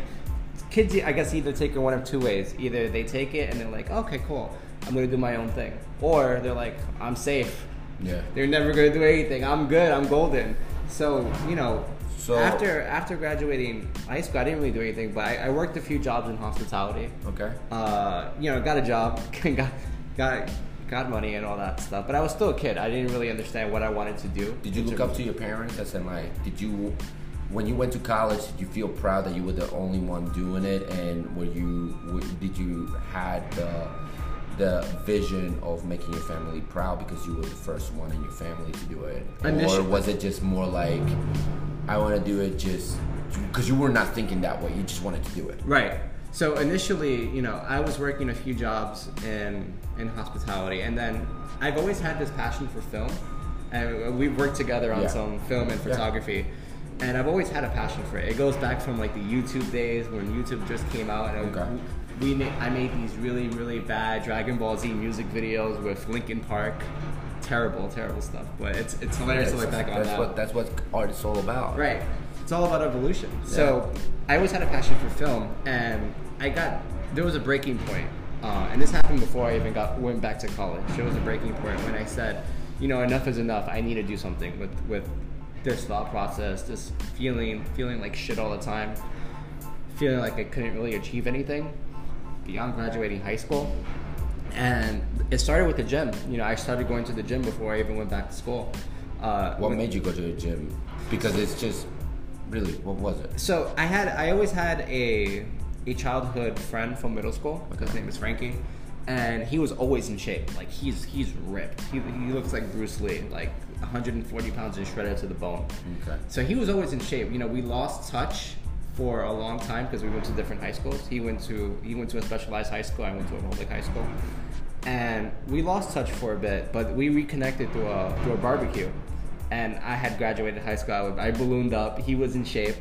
kids I guess either take it one of two ways. Either they take it and they're like, okay, cool, I'm gonna do my own thing, or they're like, I'm safe. Yeah. They're never gonna do anything. I'm good. I'm golden. So you know, So- after after graduating high school, I didn't really do anything, but I, I worked a few jobs in hospitality Okay. uh, you know, got a job, got got got money and all that stuff. But I was still a kid. I didn't really understand what I wanted to do. Did you look up to your parents? As in, like, did you, when you went to college, did you feel proud that you were the only one doing it? And were you, w- did you had the, the vision of making your family proud because you were the first one in your family to do it, or was it just more like, I want to do it just because you were not thinking that way? You just wanted to do it. Right. So initially, you know, I was working a few jobs in in hospitality, and then I've always had this passion for film, and we worked together on Yeah. some film and Yeah. photography. And I've always had a passion for it. It goes back from like the YouTube days when YouTube just came out, and Okay. we made, I made these really really bad Dragon Ball Z music videos with Linkin Park. Terrible, terrible stuff. But it's it's hilarious to look back on that's now. what that's what art is all about. Right. It's all about evolution. So I always had a passion for film, and I got there was a breaking point, uh, and this happened before I even got went back to college. There was a breaking point when I said, you know, enough is enough. I need to do something with with this thought process, this feeling feeling like shit all the time, feeling like I couldn't really achieve anything beyond graduating high school. And it started with the gym. You know, I started going to the gym before I even went back to school. Uh, What made you go to the gym? Because it's just really what was it? So I had I always had a a childhood friend from middle school. His name is Frankie, and he was always in shape. Like he's he's ripped. He, he looks like Bruce Lee, like 140 pounds and shredded to the bone. Okay. So he was always in shape. You know, we lost touch for a long time because we went to different high schools. He went to he went to a specialized high school. I went to a public high school, and we lost touch for a bit. But we reconnected through a through a barbecue, and I had graduated high school. I, I ballooned up. He was in shape,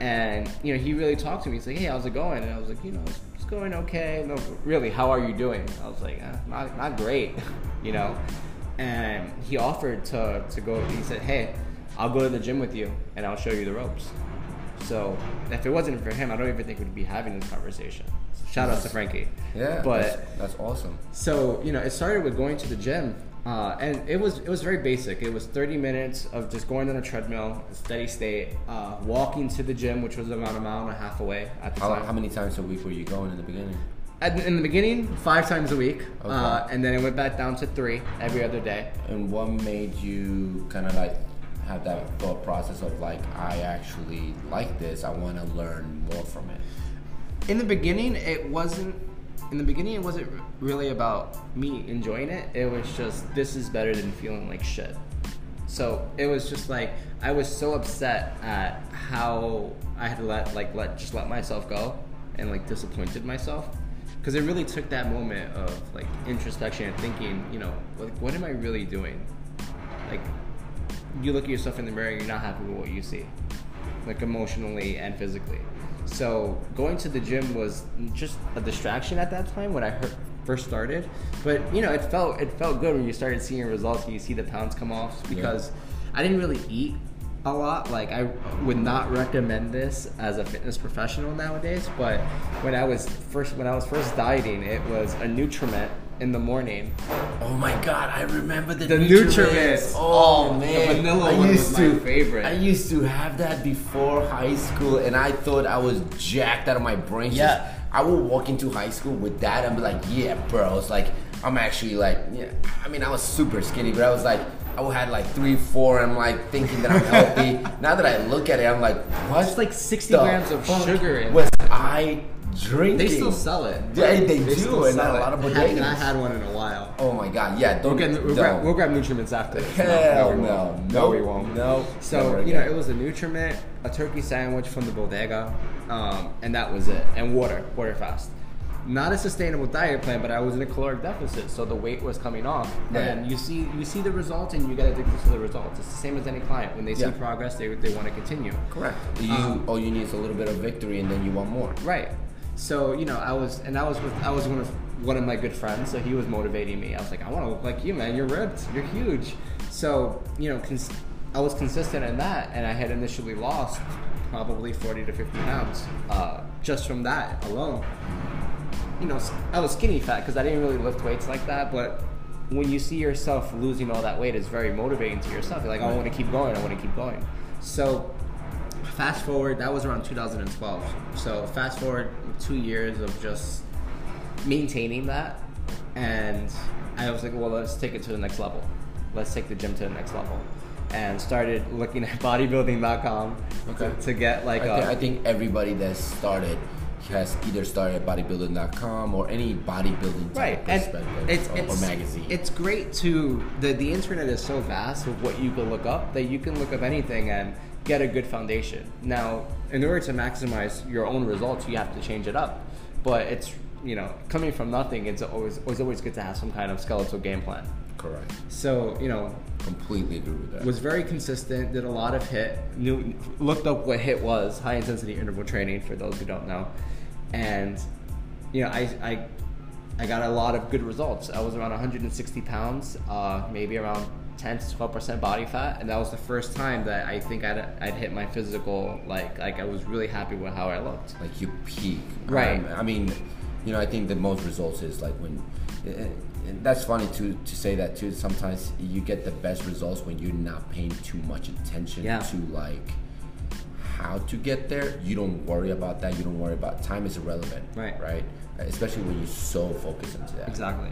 and you know he really talked to me. He's like, "Hey, how's it going?" And I was like, "You know, it's, it's going okay." No, really, how are you doing? I was like, eh, "Not not great," you know. And he offered to to go. He said, "Hey, I'll go to the gym with you, and I'll show you the ropes." So if it wasn't for him, I don't even think we'd be having this conversation. Shout out to Frankie. Yeah, but that's, that's awesome. so you know, it started with going to the gym, uh, and it was it was very basic. It was 30 minutes of just going on a treadmill, steady state, uh, walking to the gym, which was about a mile and a half away at the How, time. how many times a week were you going in the beginning? At, in the beginning, five times a week, uh, and then it went back down to three every other day. And what made you kind of like have that thought process of like, I actually like this. I want to learn more from it. in the beginning it wasn't in the beginning it wasn't really about me enjoying it it was just this is better than feeling like shit so it was just like i was so upset at how i had let like let just let myself go and like disappointed myself because it really took that moment of like introspection and thinking you know like what am i really doing like you look at yourself in the mirror, you're not happy with what you see, like emotionally and physically. So going to the gym was just a distraction at that time when I heard, first started. But you know, it felt it felt good when you started seeing results and you see the pounds come off because I didn't really eat a lot. Like I would not recommend this as a fitness professional nowadays. But when I was first when I was first dieting, it was a Nutrament in the morning. Oh my god, I remember the, The. Nutraments. Oh, Oh, the man, vanilla I one was used my to favorite. I used to have that before high school, and I thought I was jacked out of my brain. Yeah. I would walk into high school with that and be like, yeah, bro. It's like I'm actually like, yeah. I mean, I was super skinny, but I was like. I would had like three, four, and I'm like thinking that I'm healthy. now that I look at it, I'm like, what? It's like 60 grams of fuck sugar in Was I drinking? They still sell it. Yeah, they do, and sell a lot it. of I haven't- I had one in a while. Oh my god, yeah, don't. We'll, get, we'll, don't. grab, we'll grab nutriments after. this. Hell we no. won't. No, we won't. no, So you know, it was a nutrament, a turkey sandwich from the bodega, um, and that was it. And water, water fast. Not a sustainable diet plan, but I was in a caloric deficit, so the weight was coming off. Right. And you see, you see the results, and you get addicted to the results. It's the same as any client. When they see Yeah. progress, they, they want to continue. Correct. You Um, all you need is a little bit of victory, and then you want more. Right. So you know, I was, and I was with, I was one of one of my good friends. So he was motivating me. I was like, I want to look like you, man. You're ripped. You're huge. So you know, cons- I was consistent in that, and I had initially lost probably 40 to 50 pounds uh, just from that alone. You know, I was skinny fat because I didn't really lift weights like that, but. When you see yourself losing all that weight, it's very motivating to yourself. You're like, I want to keep going. I want to keep going. So fast forward that was around 2012 so fast forward two years of just maintaining that and i was like well let's take it to the next level let's take the gym to the next level and started looking at bodybuilding.com Okay. to, to get like I, a, I think everybody that started has either started at bodybuilding.com or any bodybuilding type right of and perspective it's, or, it's or magazine. it's great to the, the internet is so vast with what you can look up that you can look up anything and get a good foundation now in order to maximize your own results you have to change it up but it's you know coming from nothing it's always it's always good to have some kind of skeletal game plan Correct. so you know Completely agree with that. was very consistent did a lot of HIIT knew looked up what HIIT was high intensity interval training for those who don't know and you know i i i got a lot of good results i was around 160 pounds uh, maybe around 10 to 12 percent body fat and that was the first time that i think i'd, I'd hit my physical like like i was really happy with how i looked like you peak. Right. Um, I mean, you know, I think the most results is like when. eh, And that's funny to to say that too. Sometimes you get the best results when you're not paying too much attention Yeah. to like how to get there. You don't worry about that. You don't worry about time is irrelevant. Right. Right. Especially when you're so focused into that. Exactly.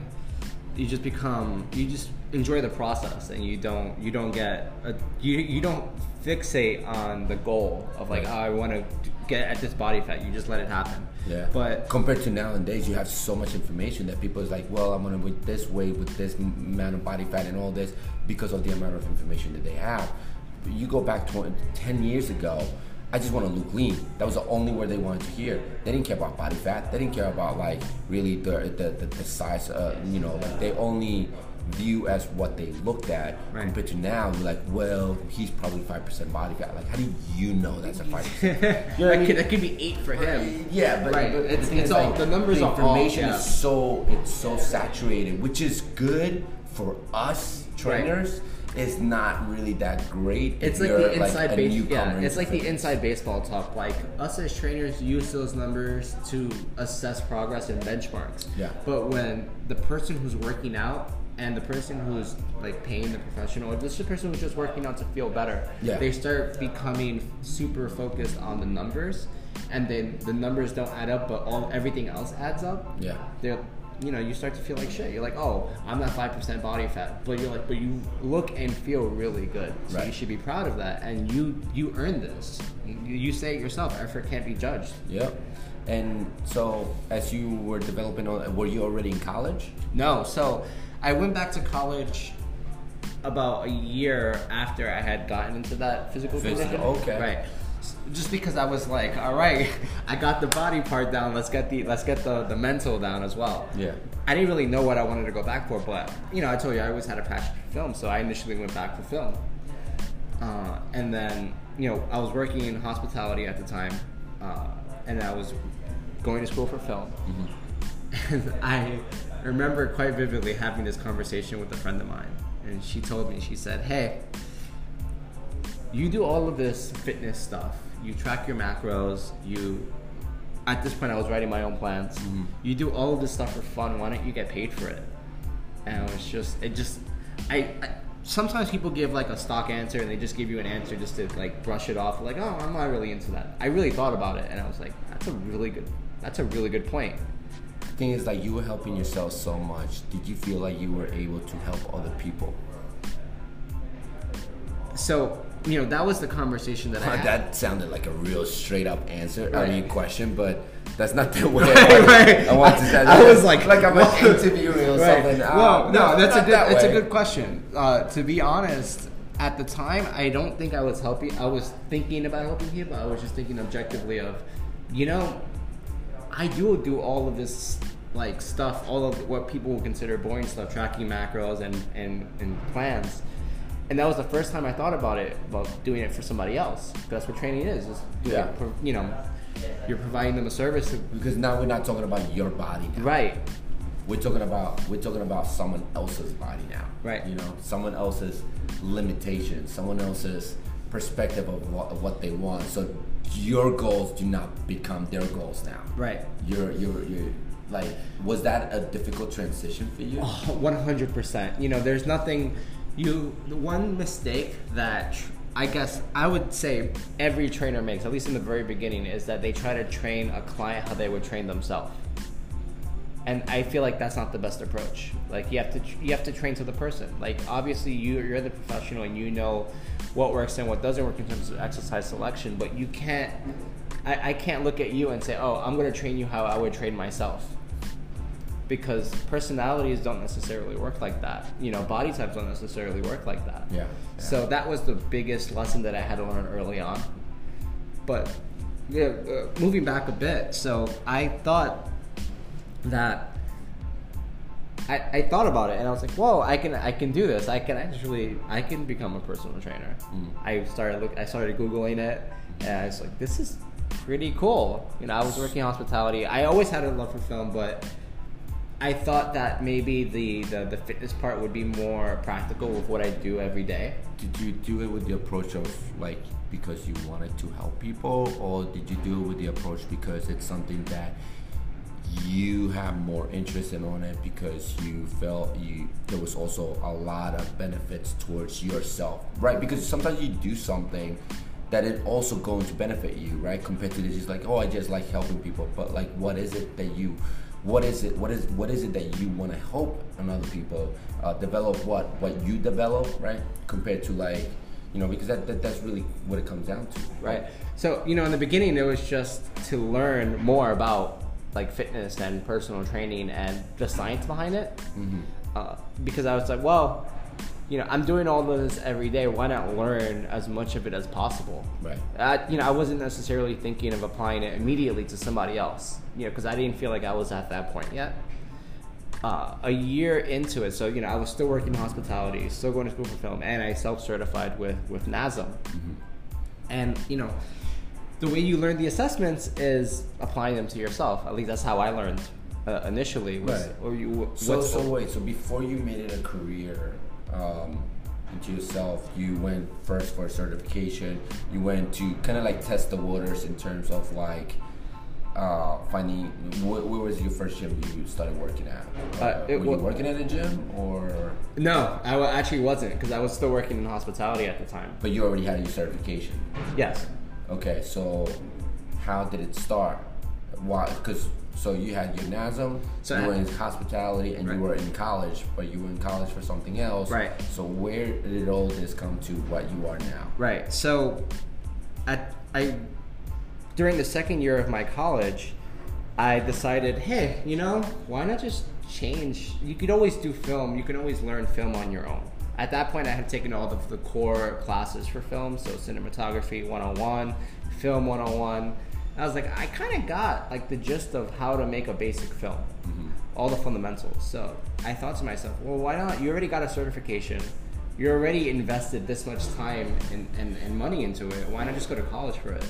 You just become you just enjoy the process and you don't you don't get a, you you don't fixate on the goal of like oh, I want to get at this body fat. You just let it happen. Yeah. But compared to nowadays, you have so much information that people is like, well, I'm gonna with this weight with this amount of body fat and all this because of the amount of information that they have. You go back 20, 10 years ago. I just want to look lean. That was the only word they wanted to hear. They didn't care about body fat. They didn't care about like really the the, the, the size. Uh, you know, like they only view as what they looked at Right. compared to now. You're like, well, he's probably five percent body fat. Like, how do you know that's a five percent? You know what I that, mean? could, that could be eight for him. Yeah, but, Right. but It's- it's all- like, the numbers the are all- information yeah. is so it's so saturated, which is good for us trainers. It's not really that great. It's like the inside a base. Yeah, it's like the inside baseball talk. Like us as trainers use those numbers to assess progress and benchmarks. Yeah. But when the person who's working out and the person who's like paying the professional, or just the person who's just working out to feel better, Yeah. they start becoming super focused on the numbers, and then the numbers don't add up, but all everything else adds up. Yeah. They're you know, you start to feel like shit. You're like, oh, I'm not five percent body fat, but you're like, but you look and feel really good. So you should be proud of that, and you you earned this. You, you say it yourself. Effort can't be judged. Yep. And so, as you were developing, on, were you already in college? No, so I went back to college about a year after I had gotten into that physical Physical, condition. okay. Right. Just because I was like, all right, I got the body part down. Let's get the let's get the the mental down as well. Yeah. I didn't really know what I wanted to go back for, but you know, I told you I always had a passion for film, so I initially went back for film. Uh, and then you know, I was working in hospitality at the time, uh, and I was going to school for film. And I remember quite vividly having this conversation with a friend of mine, and she told me, she said, "Hey." You do all of this fitness stuff. You track your macros. You, at this point, I was writing my own plans. Mm-hmm. You do all of this stuff for fun. Why don't you get paid for it? And it was just, it just, I, I. Sometimes people give like a stock answer and they just give you an answer just to like brush it off. Like, oh, I'm not really into that. I really thought about it and I was like, that's a really good, that's a really good point. The thing is, like, you were helping yourself so much. Did you feel like you were able to help other people? So, you know, that was the conversation that I had. that sounded like a real straight up answer. I mean, question, but that's not the way Right, I, want, right. I want to say. I was like, like I'm well, interviewing or something. Uh, well, no, that's a good. that That's a good question. Uh, to be honest, at the time, I don't think I was helping. I was thinking about helping people. I was just thinking objectively of, you know, I do do all of this like stuff, all of what people would consider boring stuff, tracking macros and and and plans. And that was the first time I thought about it, about doing it for somebody else. That's what training is. is Yeah. you know, you're providing them a service. Because now we're not talking about your body now. Right. We're talking about we're talking about someone else's body now. Right. You know, someone else's limitations, someone else's perspective of what, of what they want. So your goals do not become their goals now. Right. You're you're you're like was that a difficult transition for you? Oh, One hundred percent. You know, there's nothing. You the one mistake that I guess I would say every trainer makes, at least in the very beginning, is that they try to train a client how they would train themselves. And I feel like that's not the best approach. Like you have to you have to train to the person. Like obviously you you're the professional and you know what works and what doesn't work in terms of exercise selection, but you can't. I, I can't look at you and say, oh, I'm going to train you how I would train myself because personalities don't necessarily work like that. You know, body types don't necessarily work like that. Yeah, yeah. So that was the biggest lesson that I had to learn early on. But yeah, uh, moving back a bit, so I thought that I, I thought about it and I was like, whoa, I can I can do this. I can actually I can become a personal trainer. Mm. I started look I started googling it and I was like, this is pretty cool. You know, I was working in hospitality. I always had a love for film, but I thought that maybe the, the, the fitness part would be more practical with what I do every day. Did you do it with the approach of like because you wanted to help people, or did you do it with the approach because it's something that you have more interest in on it because you felt you there was also a lot of benefits towards yourself, right? Because sometimes you do something that it also going to benefit you, right? Compared to this, just like oh, I just like helping people, but like what is it that you what is it what is what is it that you want to help on other people uh, develop what what you develop right compared to like you know because that, that that's really what it comes down to Right. So, you know, in the beginning, it was just to learn more about like fitness and personal training and the science behind it. Uh, because I was like, well, you know, I'm doing all of this every day. Why not learn as much of it as possible? Right. I, you know, I wasn't necessarily thinking of applying it immediately to somebody else. You know, because I didn't feel like I was at that point yet. Uh, a year into it, so you know, I was still working in hospitality, still going to school for film, and I self-certified with with NASM. And you know, the way you learn the assessments is applying them to yourself. At least that's how I learned uh, initially. Was, Right. Or you, so so wait so before you made it a career um into yourself you went first for certification you went to kind of like test the waters in terms of like uh, finding where, where was your first gym you started working at? Uh, it were you working at a gym or? no, I actually wasn't because I was still working in hospitality at the time. But you already had your certification. Yes. Okay, so how did it start? Why? Because so you had your NASM, So you were in hospitality, and Right. you were in college, but you were in college for something else. Right. So where did all this come to what you are now? Right. So, at I during the second year of my college, I decided, hey, you know, why not just change? You could always do film. You can always learn film on your own. at that point, I had taken all the, the core classes for film, so cinematography 101, film 101. I was like, I kind of got like the gist of how to make a basic film, mm-hmm. all the fundamentals. So I thought to myself, well, why not? You already got a certification. You already invested this much time and, and, and money into it. Why not just go to college for it?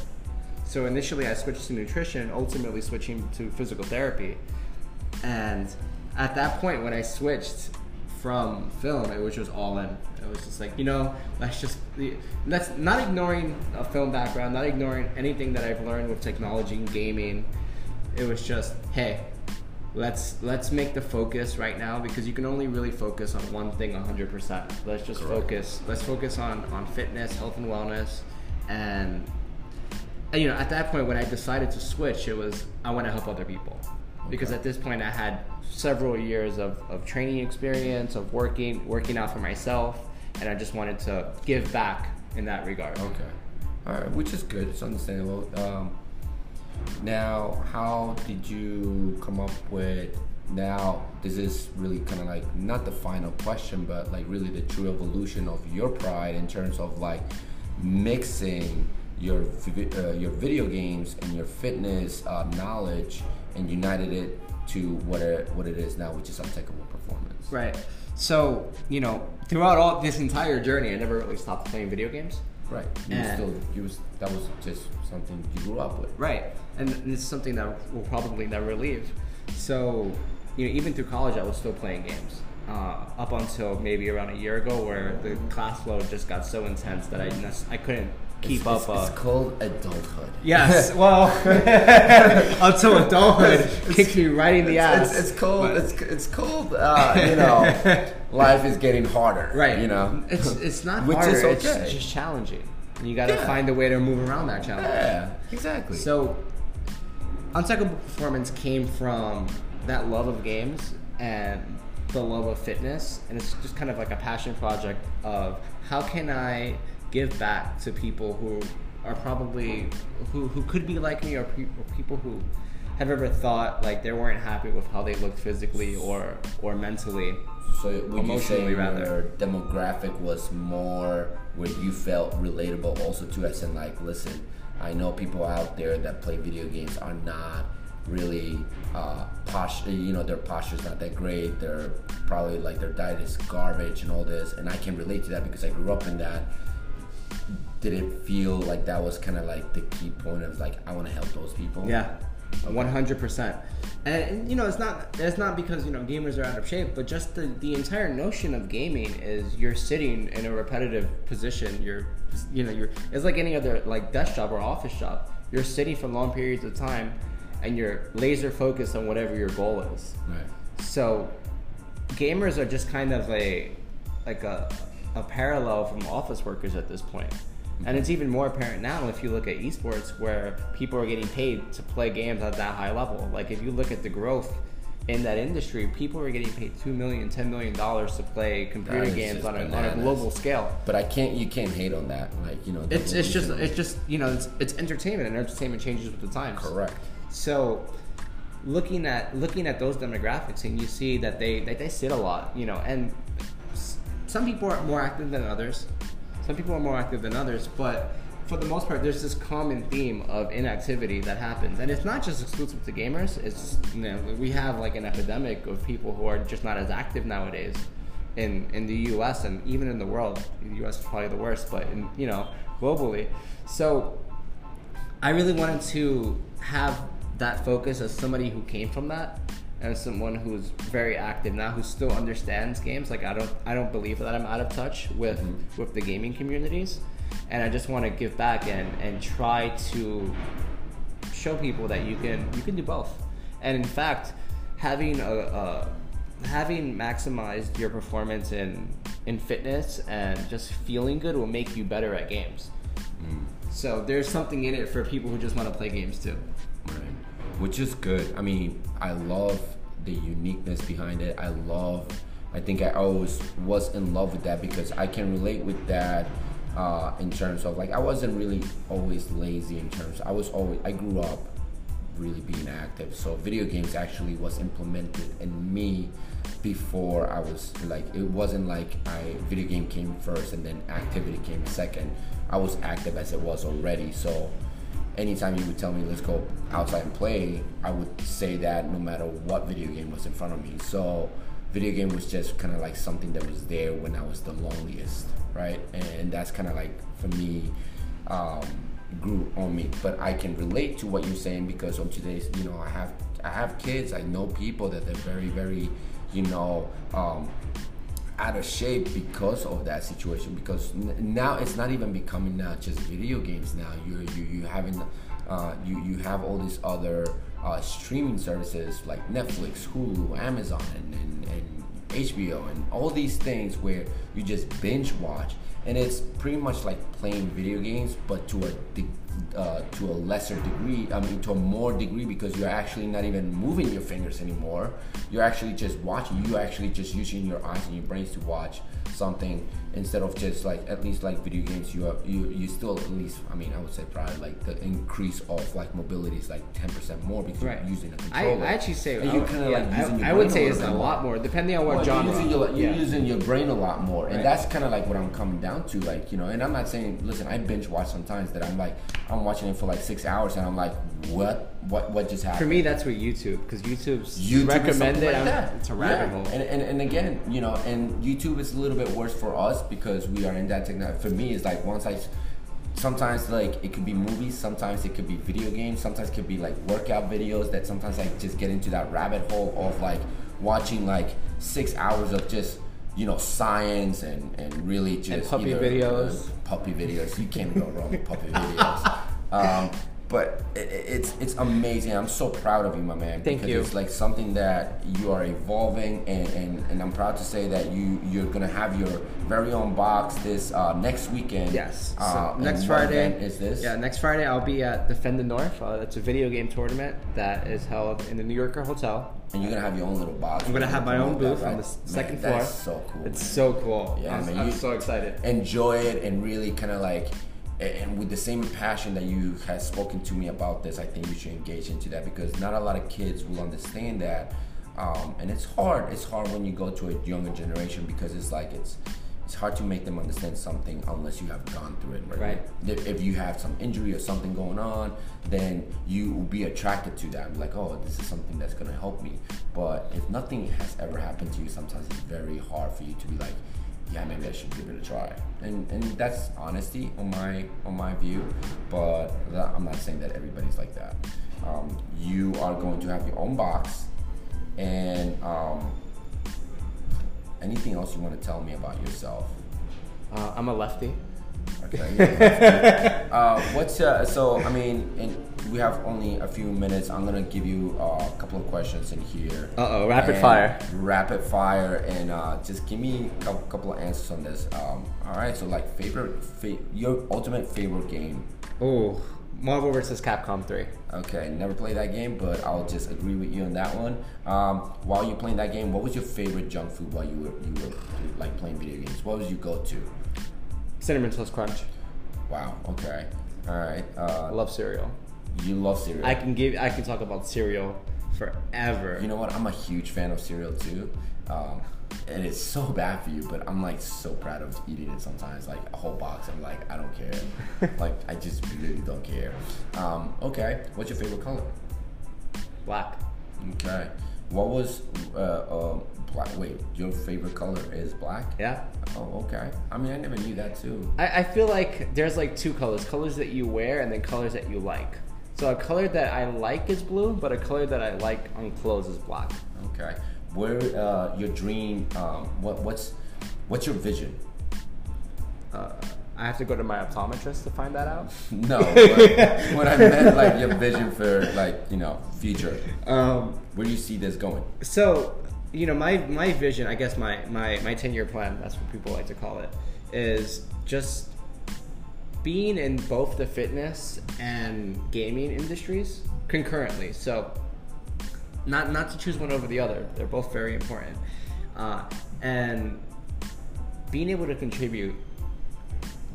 So initially, I switched to nutrition, ultimately switching to physical therapy. And at that point, when I switched from film, it was just all in. It was just like, you know, let's just let's not ignoring a film background, not ignoring anything that I've learned with technology and gaming. It was just, hey, let's let's make the focus right now because you can only really focus on one thing 100%. Let's just Correct. focus. Let's focus on on fitness, health and wellness, and you know, at that point when I decided to switch, it was I want to help other people. Okay. Because at this point I had several years of, of training experience, of working working out for myself, and I just wanted to give back in that regard. Okay. All right, which is good. It's understandable. Um, now, how did you come up with? Now, this is really kind of like not the final question, but like really the true evolution of your pride in terms of like mixing your uh, your video games and your fitness uh, knowledge and united it to what it, what it is now, which is Untechable Performance. Right. So you know, throughout all this entire journey, I never really stopped playing video games. Right. You and still you was that was just something you grew up with. Right. And it's something that will probably never leave. So you know, even through college, I was still playing games. Uh, up until maybe around a year ago, where the class load just got so intense that I I couldn't keep it's, up. It's, uh, it's, called adulthood. Yes, well, until adulthood kicks me right in the ass. It's, it's called. But, it's it's called. Uh, you know, life is getting harder. Right. You know, it's it's not Which harder. Is okay. It's just challenging. And you got to yeah. find a way to move around that challenge. Yeah, exactly. So, Untechable Performance came from that love of games and the love of fitness, and it's just kind of like a passion project of how can I give back to people who are probably who, who could be like me or, pe- or people who have ever thought like they weren't happy with how they looked physically or or mentally. So would you say rather. your demographic was more where you felt relatable also to us and like listen, I know people out there that play video games are not really uh, posh you know their posture's not that great they're probably like their diet is garbage and all this and i can relate to that because i grew up in that did it feel like that was kind of like the key point of like I want to help those people? Yeah, one hundred percent. And you know, it's not it's not because you know gamers are out of shape, but just the the entire notion of gaming is you're sitting in a repetitive position. You're you know you're it's like any other like desk job or office job. You're sitting for long periods of time, and you're laser focused on whatever your goal is. Right. So, gamers are just kind of a like a a parallel from office workers at this point. And it's even more apparent now if you look at esports where people are getting paid to play games at that high level. Like if you look at the growth in that industry, people are getting paid two million, ten million dollars to play computer games on a, on a global scale. But I can't, you can't hate on that. Like you know, it's it's just it's just you know it's, it's entertainment, and entertainment changes with the times. Correct. So looking at looking at those demographics, and you see that they that they sit a lot, you know, and some people are more active than others. Some people are more active than others, but for the most part, there's this common theme of inactivity that happens, and it's not just exclusive to gamers. It's you know we have like an epidemic of people who are just not as active nowadays in in the U.S. and even in the world. The U.S. is probably the worst, but in, you know globally. So I really wanted to have that focus as somebody who came from that and someone who's very active now who still understands games like i don't i don't believe that i'm out of touch with mm-hmm. with the gaming communities and i just want to give back and and try to show people that you can you can do both and in fact having a, a having maximized your performance in in fitness and just feeling good will make you better at games mm. so there's something in it for people who just want to play games too which is good. I mean, I love the uniqueness behind it. I love. I think I always was in love with that because I can relate with that uh, in terms of like I wasn't really always lazy in terms. I was always I grew up really being active. So video games actually was implemented in me before I was like it wasn't like I video game came first and then activity came second. I was active as it was already. So anytime you would tell me let's go outside and play, I would say that no matter what video game was in front of me. So video game was just kind of like something that was there when I was the loneliest, right? And that's kind of like for me um, grew on me. But I can relate to what you're saying because on today's, you know, I have I have kids. I know people that they're very very, you know. Um, out of shape because of that situation because n- now it's not even becoming not just video games now. You're you you having uh, you you have all these other uh, streaming services like Netflix, Hulu, Amazon, and, and, and HBO, and all these things where you just binge watch, and it's pretty much like playing video games, but to a uh, to a lesser degree, I mean, to a more degree, because you're actually not even moving your fingers anymore. You're actually just watching. You're actually just using your eyes and your brains to watch something instead of just like at least like video games. You are, you you still at least. I mean, I would say probably like the increase of like mobility is like ten percent more because Right. you're using a I, controller. I actually say And I, you would- kinda, yeah, like, using I, I would say it's a lot more. more depending on what Well, genre. You're using, your, you're Yeah. using your brain a lot more, and Right. that's kind of like what I'm coming down to. Like you know, and I'm not saying, listen, I binge watch sometimes that I'm like, I'm watching it for like six hours, and I'm like, what, what, what just happened? For me, that's where YouTube because YouTube's YouTube recommended. like that. It's a rabbit hole. And, and, and again, you know, and YouTube is a little bit worse for us because we are in that technology. For me, it's like once I, sometimes like it could be movies, sometimes it could be video games, sometimes it could be like workout videos that sometimes I just get into that rabbit hole of like watching like six hours of just you know science and and really just puppy either, videos. uh, puppy videos. You can't go wrong with puppy videos. Um, but it, it's it's amazing. I'm so proud of you, my man. Thank because you. It's like something that you are evolving, and, and, and I'm proud to say that you you're gonna have your very own box this uh, next weekend. Yes. So Uh, and next Friday is this? Yeah, next Friday I'll be at Defend the North. Uh, it's a video game tournament that is held in the New Yorker Hotel. And you're gonna have your own little box. I'm gonna have my own booth that, on the s- Man, second floor. That's so cool. It's so cool. Yeah, I'm, man, I'm you- so excited. enjoy it and really kind of like and with the same passion that you have spoken to me about this i think you should engage into that because not a lot of kids will understand that um, and it's hard. It's hard when you go to a younger generation because it's like it's it's hard to make them understand something unless you have gone through it right, Right. If, if you have some injury or something going on then you will be attracted to that. Like oh this is something that's going to help me. But if nothing has ever happened to you sometimes it's very hard for you to be like yeah, maybe I should give it a try. And and that's honesty on my on my view, but I'm not saying that everybody's like that. Um, you are going to have your own box, and um, anything else you want to tell me about yourself? Uh, I'm a lefty. Okay. uh, what's uh, so? I mean, and we have only a few minutes. I'm gonna give you uh, a couple of questions in here. Uh-oh, rapid fire. Rapid fire, and uh, just give me a couple, couple of answers on this. Um, all right. So, like, favorite, fa- your ultimate favorite game. Oh, Marvel vs. Capcom 3. Okay, never played that game, but I'll just agree with you on that one. Um, while you're playing that game, what was your favorite junk food while you were you were like playing video games? What was your go-to? Cinnamon Toast Crunch. Wow. Okay. All right. I Uh, love cereal. you love cereal. I can give. I can talk about cereal forever. You know what? I'm a huge fan of cereal too. Um, and it's so bad for you, but I'm like so proud of eating it sometimes. Like a whole box, I'm like, I don't care. like, I just really don't care. Um, okay. What's your favorite color? Black. Okay. What was, uh, um, black? Wait, your favorite color is black? Yeah. Oh, okay. I mean, I never knew that too. I, I feel like there's like two colors: colors that you wear and then colors that you like. So a color that I like is blue, but a color that I like on clothes is black. Okay. Where, uh, your dream, um, what, what's, what's your vision? Uh, I have to go to my optometrist to find that out. No, but when I meant like your vision for like you know future, Um, where do you see this going? so you know my my vision i guess my my my 10 year plan that's what people like to call it is just being in both the fitness and gaming industries concurrently so not not to choose one over the other they're both very important uh, and being able to contribute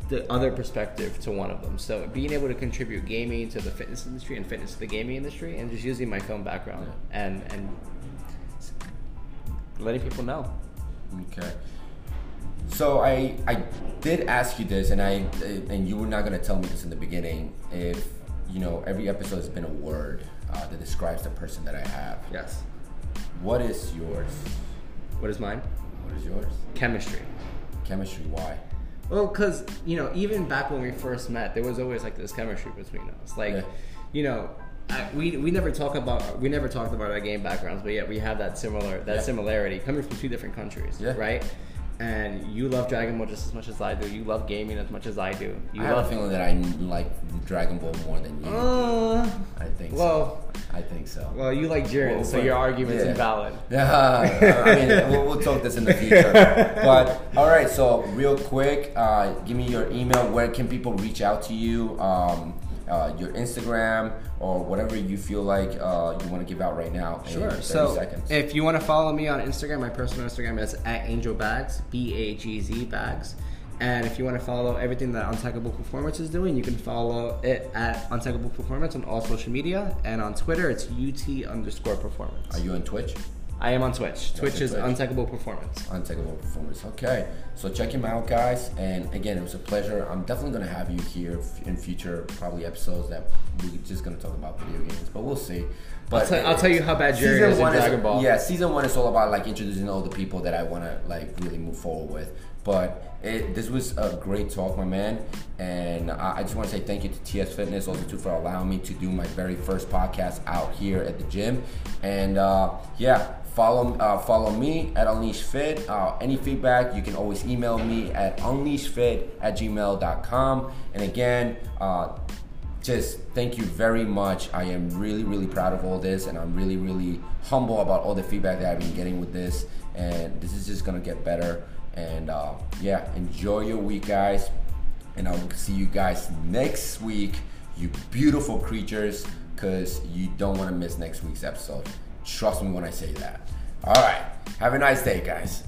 the other perspective to one of them. So being able to contribute gaming to the fitness industry and fitness to the gaming industry, and just using my film background and and letting people know. Okay. So I I did ask you this, and I and you were not gonna tell me this in the beginning. If you know, every episode has been a word uh, that describes the person that I have. Yes. What is yours? What is mine? What is yours? Chemistry. Chemistry. Why? Well, because you know, even back when we first met, there was always like this chemistry between us. Like, Yeah. you know, I, we we never talk about we never talked about our game backgrounds, but yet we have that similar that Yeah. similarity coming from two different countries, Yeah. right? And you love Dragon Ball just as much as I do. You love gaming as much as I do. You I have love a feeling that I like Dragon Ball more than you. Uh, I think well, so. I think so. well, you like Jiren, Well, so your argument's yeah. invalid. Yeah, I mean, we'll, we'll talk this in the future. But all right, so real quick, uh, give me your email. Where can people reach out to you? Um, uh, your Instagram or whatever you feel like uh, you want to give out right now. Sure. 30 So seconds. if you want to follow me on Instagram, my personal Instagram is at Angel Bags, B A G Z Bags. And if you want to follow everything that Untechable Performance is doing, you can follow it at Untechable Performance on all social media. And on Twitter, it's UT underscore performance. Are you on Twitch? I am on Twitch. Twitch is Twitch. Untechable Performance. Untechable Performance. Okay, so check him out, guys. And again, it was a pleasure. I'm definitely gonna have you here in future probably episodes that we're just gonna talk about video games, but we'll see. But I'll tell you how bad Jerry season is in Dragon Ball. Yeah, season one is all about like introducing all the people that I wanna like really move forward with. But it, this was a great talk, my man. And I, I just want to say thank you to TS Fitness also too for allowing me to do my very first podcast out here at the gym. And uh, yeah, follow uh, follow me at Unleash Fit. Uh, any feedback, you can always email me at unleashfit at gmail.com. And again, uh, just thank you very much. I am really, really proud of all this, and I'm really, really humble about all the feedback that I've been getting with this. And this is just gonna get better. And uh, yeah, enjoy your week, guys. And I'll see you guys next week, you beautiful creatures, because you don't want to miss next week's episode. Trust me when I say that. All right, have a nice day, guys.